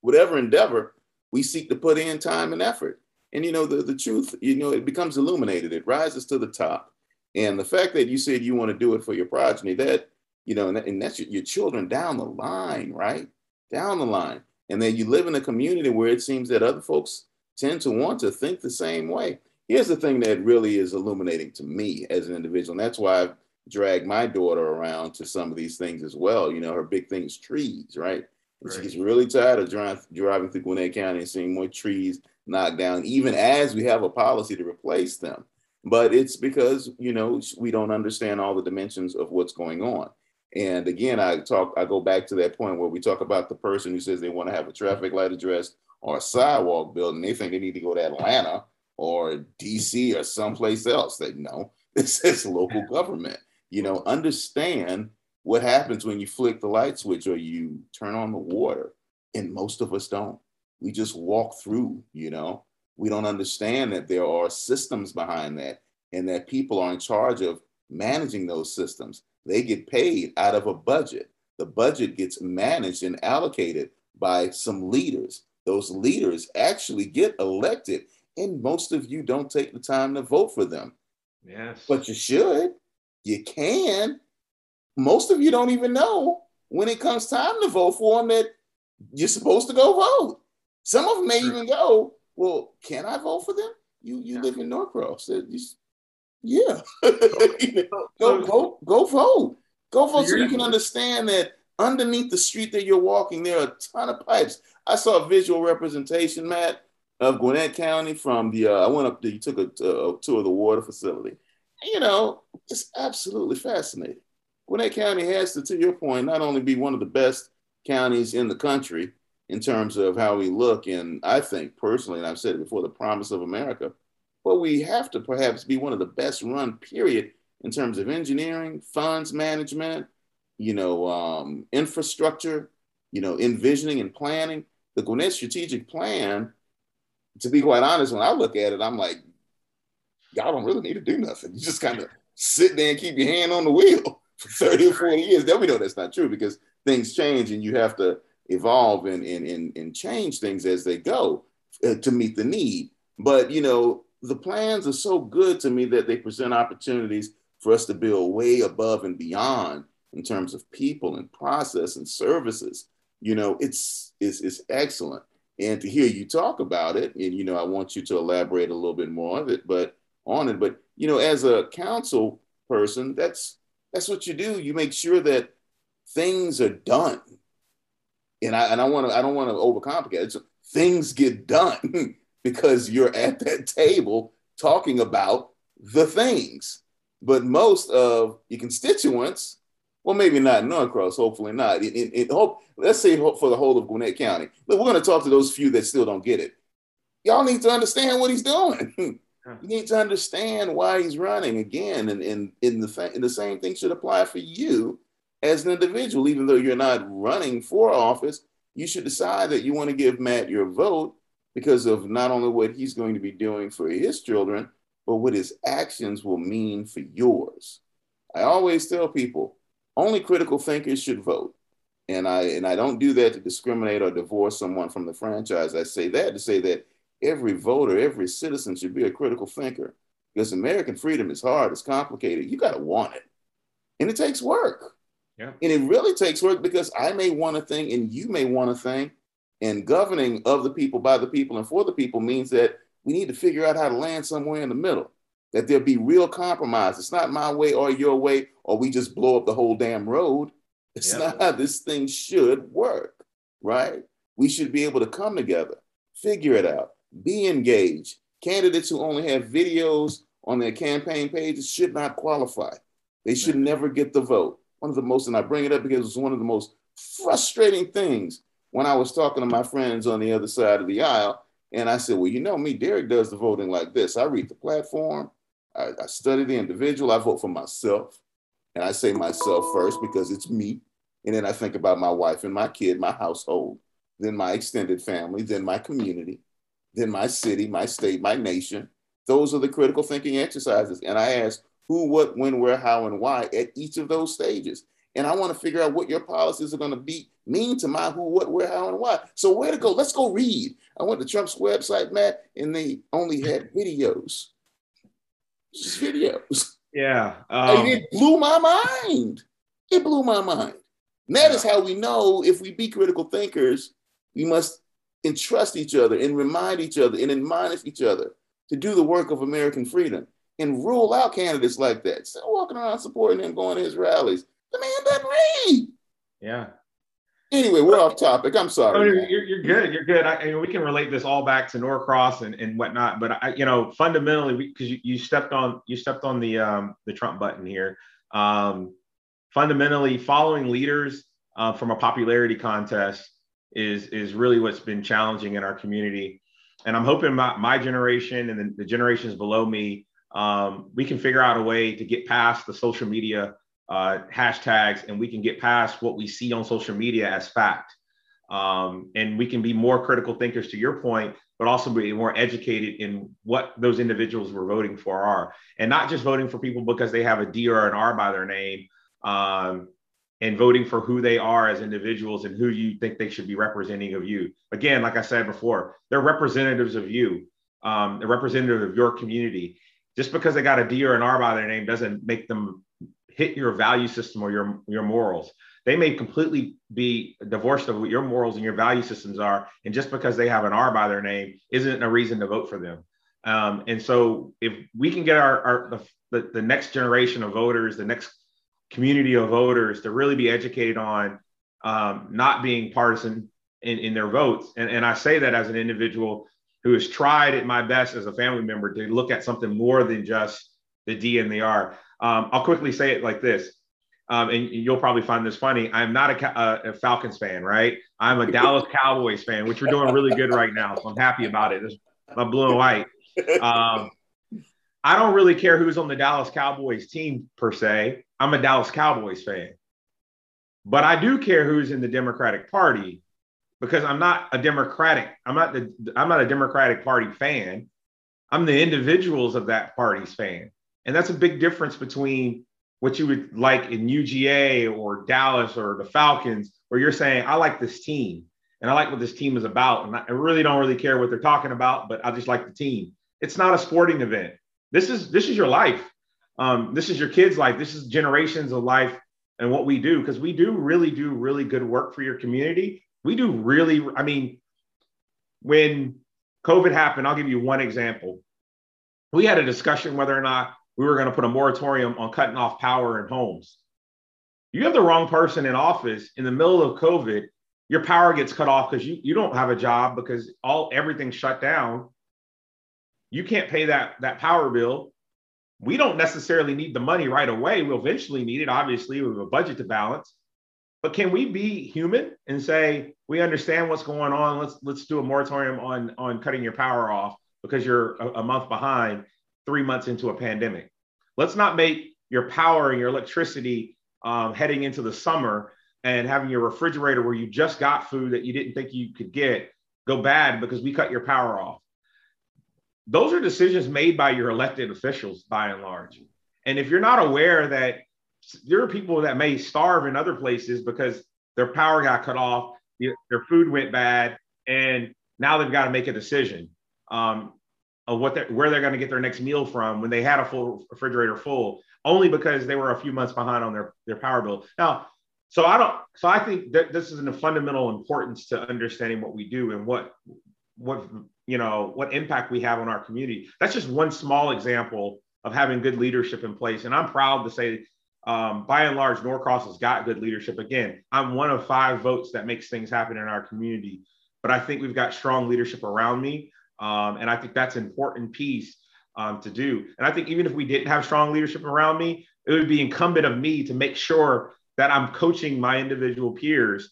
whatever endeavor we seek to put in time and effort. And, you know, the, the truth, you know, it becomes illuminated, it rises to the top. And the fact that you said you want to do it for your progeny, that, you know, and, that, and that's your, your children down the line, right? Down the line. And then you live in a community where it seems that other folks tend to want to think the same way. Here's the thing that really is illuminating to me as an individual. And that's why I've dragged my daughter around to some of these things as well. You know, her big thing is trees, right? And right. she gets really tired of driving, driving through Gwinnett County and seeing more trees knocked down, even as we have a policy to replace them. But it's because, you know, we don't understand all the dimensions of what's going on. And again, I talk, I go back to that point where we talk about the person who says they want to have a traffic light addressed or a sidewalk built, and they think they need to go to Atlanta or DC or someplace else. They know this is local government. You know, understand what happens when you flick the light switch or you turn on the water. And most of us don't. We just walk through, you know. We don't understand that there are systems behind that and that people are in charge of managing those systems they get paid out of a budget. The budget gets managed and allocated by some leaders. Those leaders actually get elected, and most of you don't take the time to vote for them. Yes. But you should. You can. Most of you don't even know when it comes time to vote for them that you're supposed to go vote. Some of them may even go, Well, can I vote for them? You you yeah. live in Norcross. Yeah. go, go, go vote. Go vote so you can understand that underneath the street that you're walking, there are a ton of pipes. I saw a visual representation, Matt, of Gwinnett County from the, uh, I went up there, you took a, a tour of the water facility. You know, it's absolutely fascinating. Gwinnett County has to, to your point, not only be one of the best counties in the country in terms of how we look, and I think personally, and I've said it before, the promise of America, but we have to perhaps be one of the best run, period, in terms of engineering, funds management, you know, um, infrastructure, you know, envisioning and planning. The Gwinnett strategic plan, to be quite honest, when I look at it, I'm like, y'all don't really need to do nothing. You just kind of sit there and keep your hand on the wheel for 30 or 40 years. Then we know that's not true because things change and you have to evolve and, and, and, and change things as they go uh, to meet the need. But, you know, the plans are so good to me that they present opportunities for us to build way above and beyond in terms of people and process and services. You know, it's it's, it's excellent. And to hear you talk about it, and you know, I want you to elaborate a little bit more of it, but on it. But you know, as a council person, that's that's what you do. You make sure that things are done. And I and I want to I don't want to overcomplicate it. So things get done. because you're at that table talking about the things. But most of your constituents, well, maybe not Norcross, hopefully not. It, it, it hope, let's say for the whole of Gwinnett County. Look, we're going to talk to those few that still don't get it. Y'all need to understand what he's doing. you need to understand why he's running again. And, and, in the, and the same thing should apply for you as an individual. Even though you're not running for office, you should decide that you want to give Matt your vote because of not only what he's going to be doing for his children, but what his actions will mean for yours. I always tell people only critical thinkers should vote. And I and I don't do that to discriminate or divorce someone from the franchise. I say that to say that every voter, every citizen should be a critical thinker. Because American freedom is hard, it's complicated. You got to want it. And it takes work. Yeah. And it really takes work because I may want a thing and you may want a thing and governing of the people, by the people, and for the people means that we need to figure out how to land somewhere in the middle, that there'll be real compromise. It's not my way or your way, or we just blow up the whole damn road. It's yeah. not how this thing should work, right? We should be able to come together, figure it out, be engaged. Candidates who only have videos on their campaign pages should not qualify. They should never get the vote. One of the most, and I bring it up because it's one of the most frustrating things when I was talking to my friends on the other side of the aisle, and I said, Well, you know me, Derek does the voting like this. I read the platform, I, I study the individual, I vote for myself. And I say myself first because it's me. And then I think about my wife and my kid, my household, then my extended family, then my community. then my city, my state, my nation. Those are the critical thinking exercises. And I ask who, what, when, where, how, and why at each of those stages. And I want to figure out what your policies are going to be mean to my who, what, where, how, and why. So where to go? Let's go read. I went to Trump's website, Matt, and they only had videos. Just videos. Yeah. Um, and it blew my mind. It blew my mind. And that yeah. is how we know if we be critical thinkers, we must entrust each other and remind each other and admonish each other to do the work of American freedom and rule out candidates like that. Still walking around supporting him, going to his rallies. The man doesn't read. Yeah. Anyway, we're off topic. I'm sorry. Oh, you're, you're good. You're good. I, I mean, we can relate this all back to Norcross and, and whatnot. But I, you know, fundamentally, because you, you stepped on you stepped on the um, the Trump button here. Um, fundamentally, following leaders uh, from a popularity contest is is really what's been challenging in our community. And I'm hoping my, my generation and the, the generations below me, um, we can figure out a way to get past the social media uh, hashtags and we can get past what we see on social media as fact. Um, and we can be more critical thinkers to your point, but also be more educated in what those individuals we're voting for are, and not just voting for people because they have a D or an R by their name, um, and voting for who they are as individuals and who you think they should be representing of you. Again, like I said before, they're representatives of you, um, they're representative of your community. Just because they got a D or an R by their name doesn't make them hit your value system or your your morals. They may completely be divorced of what your morals and your value systems are, and just because they have an R by their name isn't a reason to vote for them. Um, and so, if we can get our, our the, the next generation of voters, the next community of voters to really be educated on um, not being partisan in, in their votes, and, and I say that as an individual who has tried at my best as a family member to look at something more than just the D and the R. Um, I'll quickly say it like this, um, and you'll probably find this funny. I'm not a, a, Falcons fan, right? I'm a Dallas Cowboys fan, which we're doing really good right now. So I'm happy about it. It's my blue and white. Um, I don't really care who's on the Dallas Cowboys team per se. I'm a Dallas Cowboys fan. But I do care who's in the Democratic Party because I'm not a Democratic. I'm not the I'm not a Democratic Party fan. I'm the individuals of that party's fan. And that's a big difference between what you would like in UGA or Dallas or the Falcons, where you're saying, I like this team and I like what this team is about. And I really don't really care what they're talking about, but I just like the team. It's not a sporting event. This is this is your life. Um, this is your kids' life. This is generations of life and what we do because we do really do really good work for your community. We do really, I mean, when COVID happened, I'll give you one example. We had a discussion whether or not we were going to put a moratorium on cutting off power in homes. You have the wrong person in office in the middle of COVID, your power gets cut off because you, you don't have a job because all everything's shut down. You can't pay that, that power bill. We don't necessarily need the money right away. We'll eventually need it, obviously, with a budget to balance. But can we be human and say, we understand what's going on? Let's let's do a moratorium on, on cutting your power off because you're a, a month behind three months into a pandemic. Let's not make your power and your electricity um, heading into the summer and having your refrigerator where you just got food that you didn't think you could get go bad because we cut your power off. Those are decisions made by your elected officials by and large. And if you're not aware that there are people that may starve in other places because their power got cut off, their food went bad, and now they've got to make a decision. Um, of what they're, where they're going to get their next meal from when they had a full refrigerator full, only because they were a few months behind on their, their power bill. Now, so I don't, so I think that this is a fundamental importance to understanding what we do and what, what, you know, what impact we have on our community. That's just one small example of having good leadership in place. And I'm proud to say, um, by and large, Norcross has got good leadership. Again, I'm one of five votes that makes things happen in our community, but I think we've got strong leadership around me. Um, and I think that's an important piece um, to do. And I think even if we didn't have strong leadership around me, it would be incumbent of me to make sure that I'm coaching my individual peers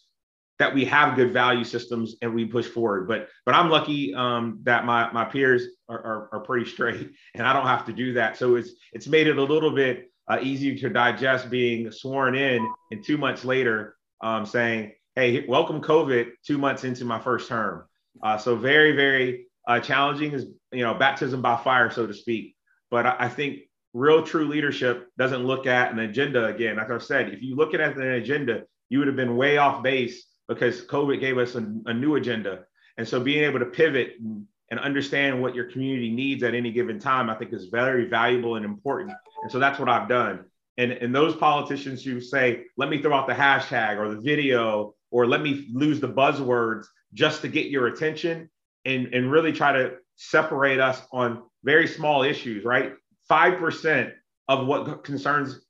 that we have good value systems and we push forward. But but I'm lucky um, that my my peers are, are, are, pretty straight and I don't have to do that. So it's it's made it a little bit uh, easier to digest being sworn in and two months later um, saying, hey, welcome COVID two months into my first term. Uh, so very very uh, challenging is you know baptism by fire, so to speak. But I, I think real true leadership doesn't look at an agenda again. Like I said, if you look at an agenda, you would have been way off base because COVID gave us a, a new agenda. And so being able to pivot and, understand what your community needs at any given time, I think is very valuable and important. And so that's what I've done. And, and those politicians who say, let me throw out the hashtag or the video, or let me lose the buzzwords just to get your attention and, and really try to separate us on very small issues, right? 5% of what concerns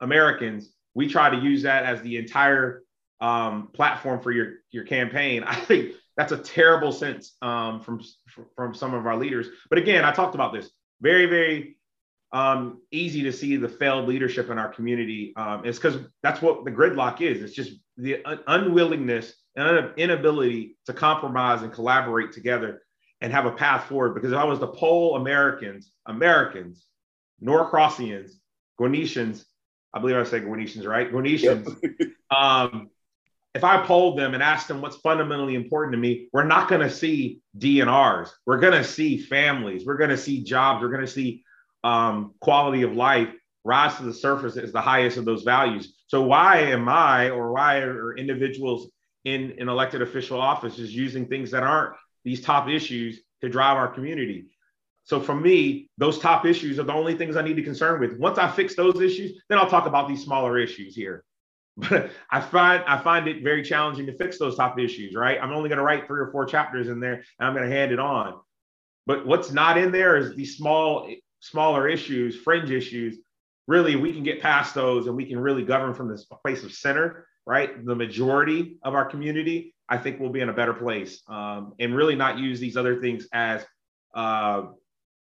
Americans, we try to use that as the entire um, platform for your, your campaign. I think that's a terrible sense um, from, from some of our leaders. But again, I talked about this very, very um, easy to see the failed leadership in our community. Um, it's because that's what the gridlock is. It's just the un- unwillingness and inability to compromise and collaborate together and have a path forward. Because if I was to poll Americans, Americans, Norcrossians, Gwinnetians, I believe I say Gwinnetians, right? Gwinnetians. Yep. um, if I polled them and asked them what's fundamentally important to me, we're not going to see DNRs. We're going to see families. We're going to see jobs. We're going to see um, quality of life rise to the surface as the highest of those values. So why am I or why are individuals in an elected official office is using things that aren't these top issues to drive our community? So for me, those top issues are the only things I need to concern with. Once I fix those issues, then I'll talk about these smaller issues here. But I find I find it very challenging to fix those top issues, right? I'm only going to write three or four chapters in there and I'm going to hand it on. But what's not in there is these small smaller issues, fringe issues. Really, we can get past those and we can really govern from this place of center, right? The majority of our community, I think, we'll be in a better place um, and really not use these other things as uh,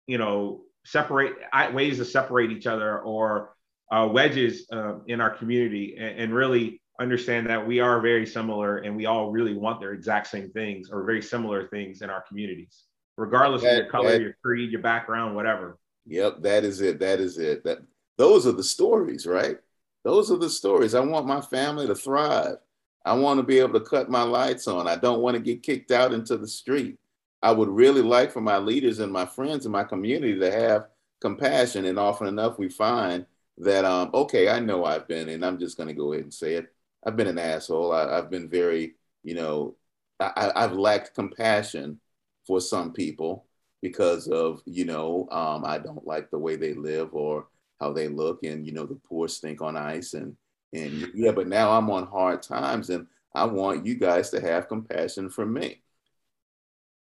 you know, separate ways to separate each other or uh, wedges uh, in our community and, and, really understand that we are very similar and we all really want their exact same things or very similar things in our communities, regardless that, of your color, that, your creed, your background, whatever. Yep, that is it. That is it. That those are the stories, right? Those are the stories. I want my family to thrive. I want to be able to cut my lights on. I don't want to get kicked out into the street. I would really like for my leaders and my friends in my community to have compassion. And often enough, we find that, um, okay, I know I've been, and I'm just going to go ahead and say it. I've been an asshole. I, have been very, you know, I, have lacked compassion for some people because of, you know, um, I don't like the way they live or how they look, and you know, the poor stink on ice, and and yeah. But now I'm on hard times, and I want you guys to have compassion for me.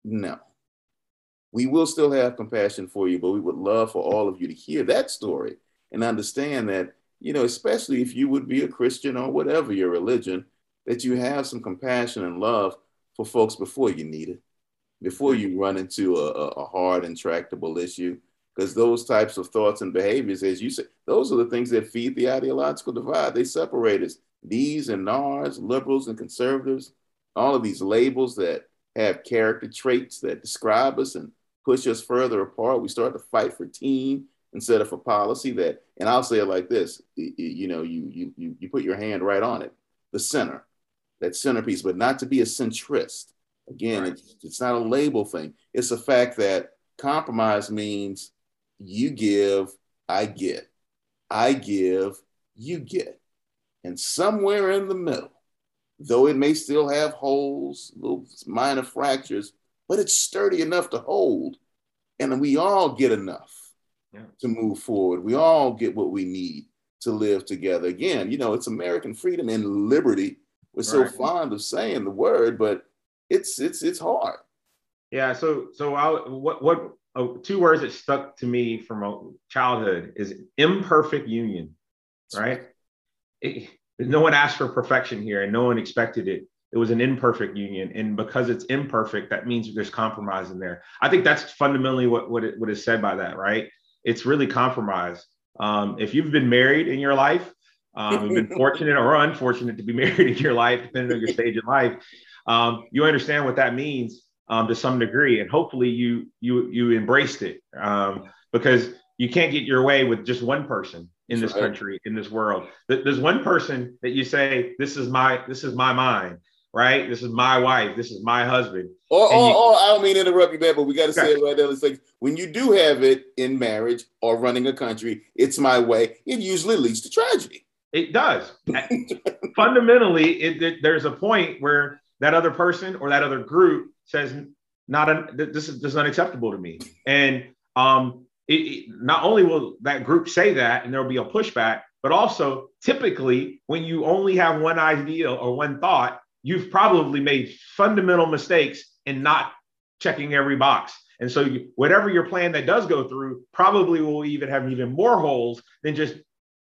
No. We will still have compassion for you, but we would love for all of you to hear that story and understand that, you know, especially if you would be a Christian or whatever your religion, that you have some compassion and love for folks before you need it, before you run into a, a hard, intractable issue. Because those types of thoughts and behaviors, as you say, those are the things that feed the ideological divide. They separate us, these and NARs, liberals and conservatives, all of these labels that have character traits that describe us and push us further apart. We start to fight for team instead of for policy that, and I'll say it like this, you know, you, you, you put your hand right on it, the center, that centerpiece, but not to be a centrist. Again, right. it's, it's not a label thing. It's a fact that compromise means you give, I get. I give, you get. And somewhere in the middle, though it may still have holes, little minor fractures, but it's sturdy enough to hold. And we all get enough yeah. to move forward. We all get what we need to live together. Again, you know, it's American freedom and liberty. We're right. so fond of saying the word, but it's it's it's hard. Yeah. So so I what what oh, two words that stuck to me from childhood is imperfect union, right? It, no one asked for perfection here and no one expected it. It was an imperfect union. And because it's imperfect, that means there's compromise in there. I think that's fundamentally what, what, it, what is said by that, right? It's really compromise. Um, if you've been married in your life, um, you've been fortunate or unfortunate to be married in your life, depending on your stage in life, um, you understand what that means um, to some degree, and hopefully you you you embraced it um, because you can't get your way with just one person in this country, in this world. There's one person that you say, "This is my this is my mind." right? This is my wife. This is my husband. Or, or, you, or I don't mean to interrupt you, man, but we got to say it right there. It's like when you do have it in marriage or running a country, it's my way. It usually leads to tragedy. It does. Fundamentally, it, it, there's a point where that other person or that other group says, "Not a, this is this is unacceptable to me," and um, it, it, not only will that group say that, and there will be a pushback, but also typically when you only have one idea or one thought, you've probably made fundamental mistakes in not checking every box. And so, you, whatever your plan that does go through probably will even have even more holes than just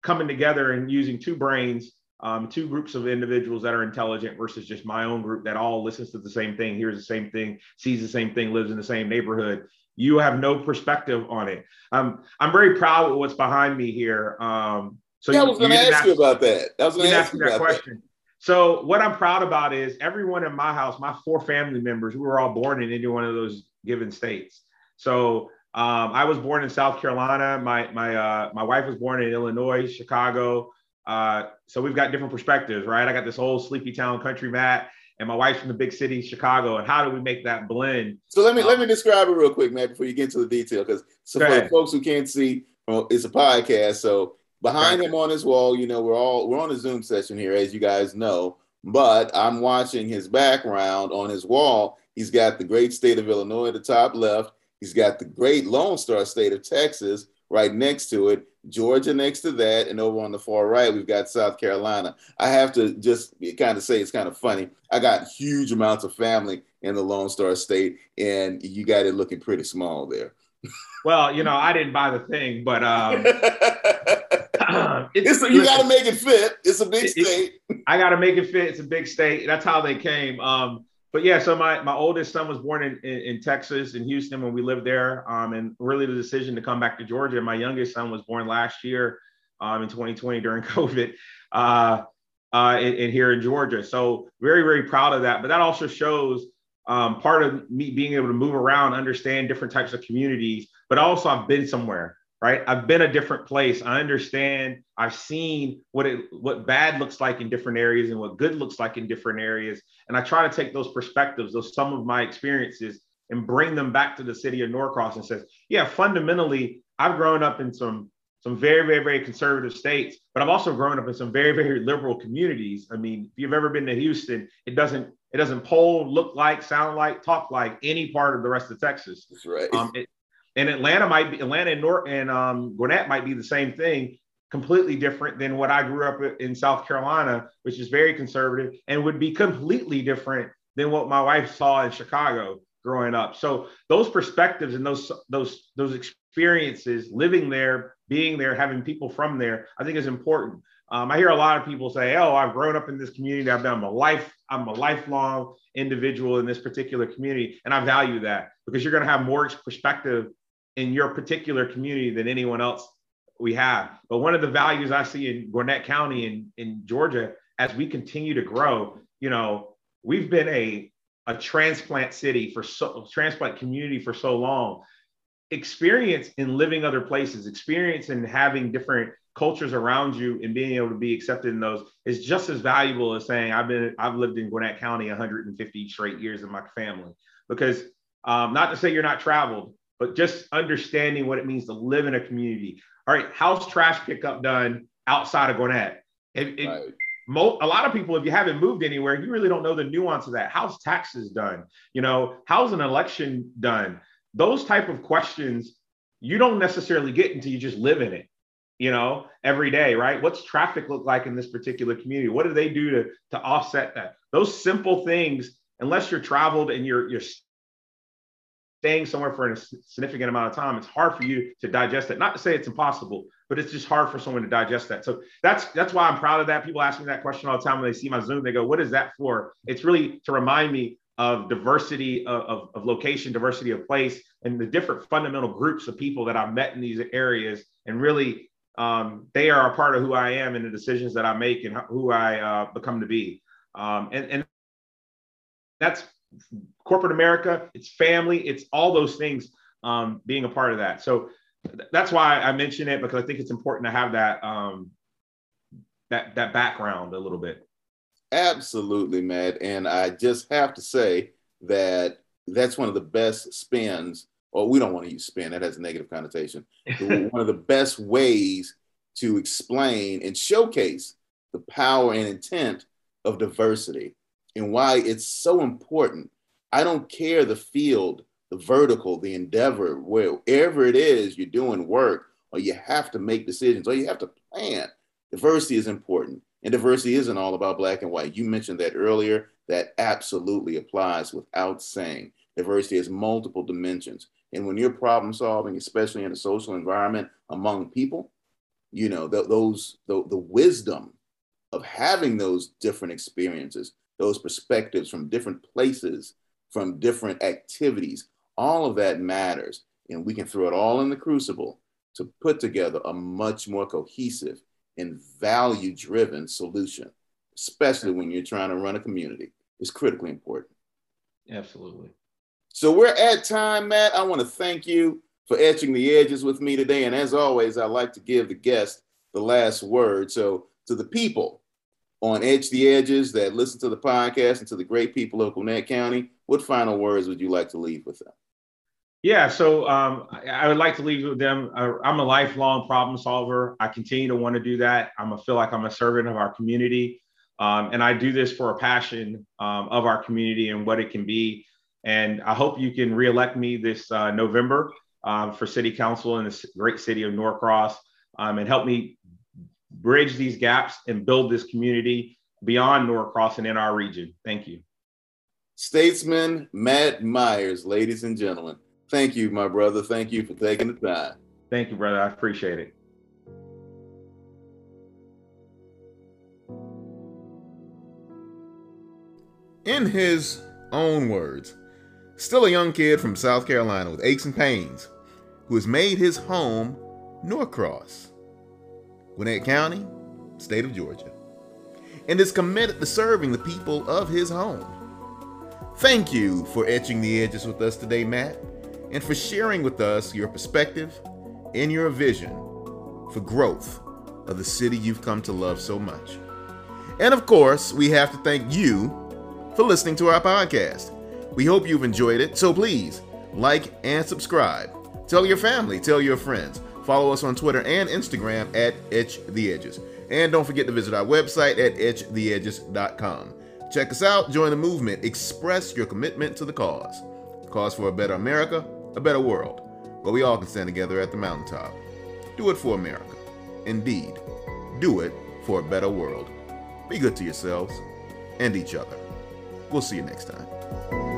coming together and using two brains, um, two groups of individuals that are intelligent versus just my own group that all listens to the same thing, hears the same thing, sees the same thing, lives in the same neighborhood. You have no perspective on it. Um, I'm very proud of what's behind me here. Um, so yeah, I was going to ask you about that. I was going to ask you that question. That. So what I'm proud about is everyone in my house, my four family members, we were all born in any one of those given states. So um, I was born in South Carolina. My my uh, my wife was born in Illinois, Chicago. Uh, so we've got different perspectives, right? I got this old sleepy town country Matt, and my wife's from the big city, Chicago. And how do we make that blend? So let me um, let me describe it real quick, Matt, before you get into the detail, because so for the folks who can't see, well, it's a podcast. So behind him on his wall, you know, we're all we're on a Zoom session here, as you guys know. But I'm watching his background on his wall. He's got the great state of Illinois at the top left. He's got the great Lone Star State of Texas right next to it, Georgia next to that, and over on the far right, we've got South Carolina. I have to just kind of say it's kind of funny. I got huge amounts of family in the Lone Star State, and you got it looking pretty small there. Well, you know, I didn't buy the thing, but um, it's, you got to make it fit. It's a big state. It, I got to make it fit. It's a big state. That's how they came. Um, but yeah, so my, my oldest son was born in, in, in, Texas, in Houston, when we lived there. Um, and really the decision to come back to Georgia. My youngest son was born last year um, in 2020 during COVID uh, uh, in, in, here in Georgia. So very, very proud of that. But that also shows um, part of me being able to move around, understand different types of communities, but also I've been somewhere right? I've been a different place. I understand. I've seen what it what bad looks like in different areas and what good looks like in different areas. And i try to take those perspectives those some of my experiences and bring them back to the city of norcross and says yeah fundamentally i've grown up in some some very very very conservative states but i've also grown up in some very very liberal communities. I mean if you've ever been to houston it doesn't it doesn't poll look like sound like talk like any part of the rest of texas. That's right. Um, it, and Atlanta might be Atlanta and North and um, Gwinnett might be the same thing, completely different than what I grew up in South Carolina, which is very conservative, and would be completely different than what my wife saw in Chicago growing up. So those perspectives and those those those experiences, living there, being there, having people from there, I think is important. Um, I hear a lot of people say, "Oh, I've grown up in this community. I've been a life. I'm a lifelong individual in this particular community, and I value that because you're going to have more perspective in your particular community than anyone else we have. But one of the values I see in Gwinnett County in, in Georgia, as we continue to grow, you know, we've been a, a transplant city for so transplant community for so long. Experience in living other places, experience in having different cultures around you and being able to be accepted in those is just as valuable as saying I've been I've lived in Gwinnett County 150 straight years in my family. Because um, not to say you're not traveled, but just understanding what it means to live in a community. All right, how's trash pickup done outside of Gwinnett? It, it, right. mo- a lot of people, if you haven't moved anywhere, you really don't know the nuance of that. How's taxes done? You know, how's an election done? Those type of questions you don't necessarily get until you just live in it you know, every day, right? What's traffic look like in this particular community? What do they do to, to offset that? Those simple things, unless you're traveled and you're you're staying somewhere for a significant amount of time, it's hard for you to digest it. Not to say it's impossible, but it's just hard for someone to digest that. So that's that's why I'm proud of that. People ask me that question all the time when they see my Zoom. They go, "What is that for?" It's really to remind me of diversity of, of, of location, diversity of place, and the different fundamental groups of people that I've met in these areas, and really um, they are a part of who I am and the decisions that I make and who I uh, become to be. Um, and, and that's corporate America, it's family, it's all those things um, being a part of that. So th- that's why I mention it because I think it's important to have that um, that that background a little bit. Absolutely, Matt. And I just have to say that that's one of the best spins, or we don't want to use spin, that has a negative connotation. one of the best ways to explain and showcase the power and intent of diversity and why it's so important. I don't care the field, the vertical, the endeavor, wherever it is you're doing work or you have to make decisions or you have to plan. Diversity is important. And diversity isn't all about black and white. You mentioned that earlier. That absolutely applies without saying. Diversity has multiple dimensions. And when you're problem solving, especially in a social environment among people, you know, those, the, the wisdom of having those different experiences, those perspectives from different places, from different activities, all of that matters. And we can throw it all in the crucible to put together a much more cohesive and value driven solution, especially when you're trying to run a community. It's critically important. Absolutely. So we're at time, Matt. I want to thank you for etching the edges with me today. And as always, I like to give the guest the last word. So to the people on Etch the Edges that listen to the podcast and to the great people of Gwinnett County, what final words would you like to leave with them? Yeah, so um, I would like to leave with them. I'm a lifelong problem solver. I continue to want to do that. I'm a feel like I'm a servant of our community, um, and I do this for a passion um, of our community and what it can be. And I hope you can reelect me this uh, November um, for City Council in the great city of Norcross, um, and help me bridge these gaps and build this community beyond Norcross and in our region. Thank you. Statesman Matt Myers, ladies and gentlemen. Thank you, my brother. Thank you for taking the time. Thank you, brother. I appreciate it. In his own words, still a young kid from South Carolina with aches and pains, who has made his home Norcross, Gwinnett County, state of Georgia, and is committed to serving the people of his home. Thank you for etching the edges with us today, Matt and for sharing with us your perspective and your vision for growth of the city you've come to love so much. And of course, we have to thank you for listening to our podcast. We hope you've enjoyed it, so please like and subscribe. Tell your family, tell your friends. Follow us on Twitter and Instagram at Etch the Edges. And don't forget to visit our website at etchtheedges.com. Check us out, join the movement, express your commitment to the cause. Cause for a better America a better world where we all can stand together at the mountaintop. Do it for America. Indeed, do it for a better world. Be good to yourselves and each other. We'll see you next time.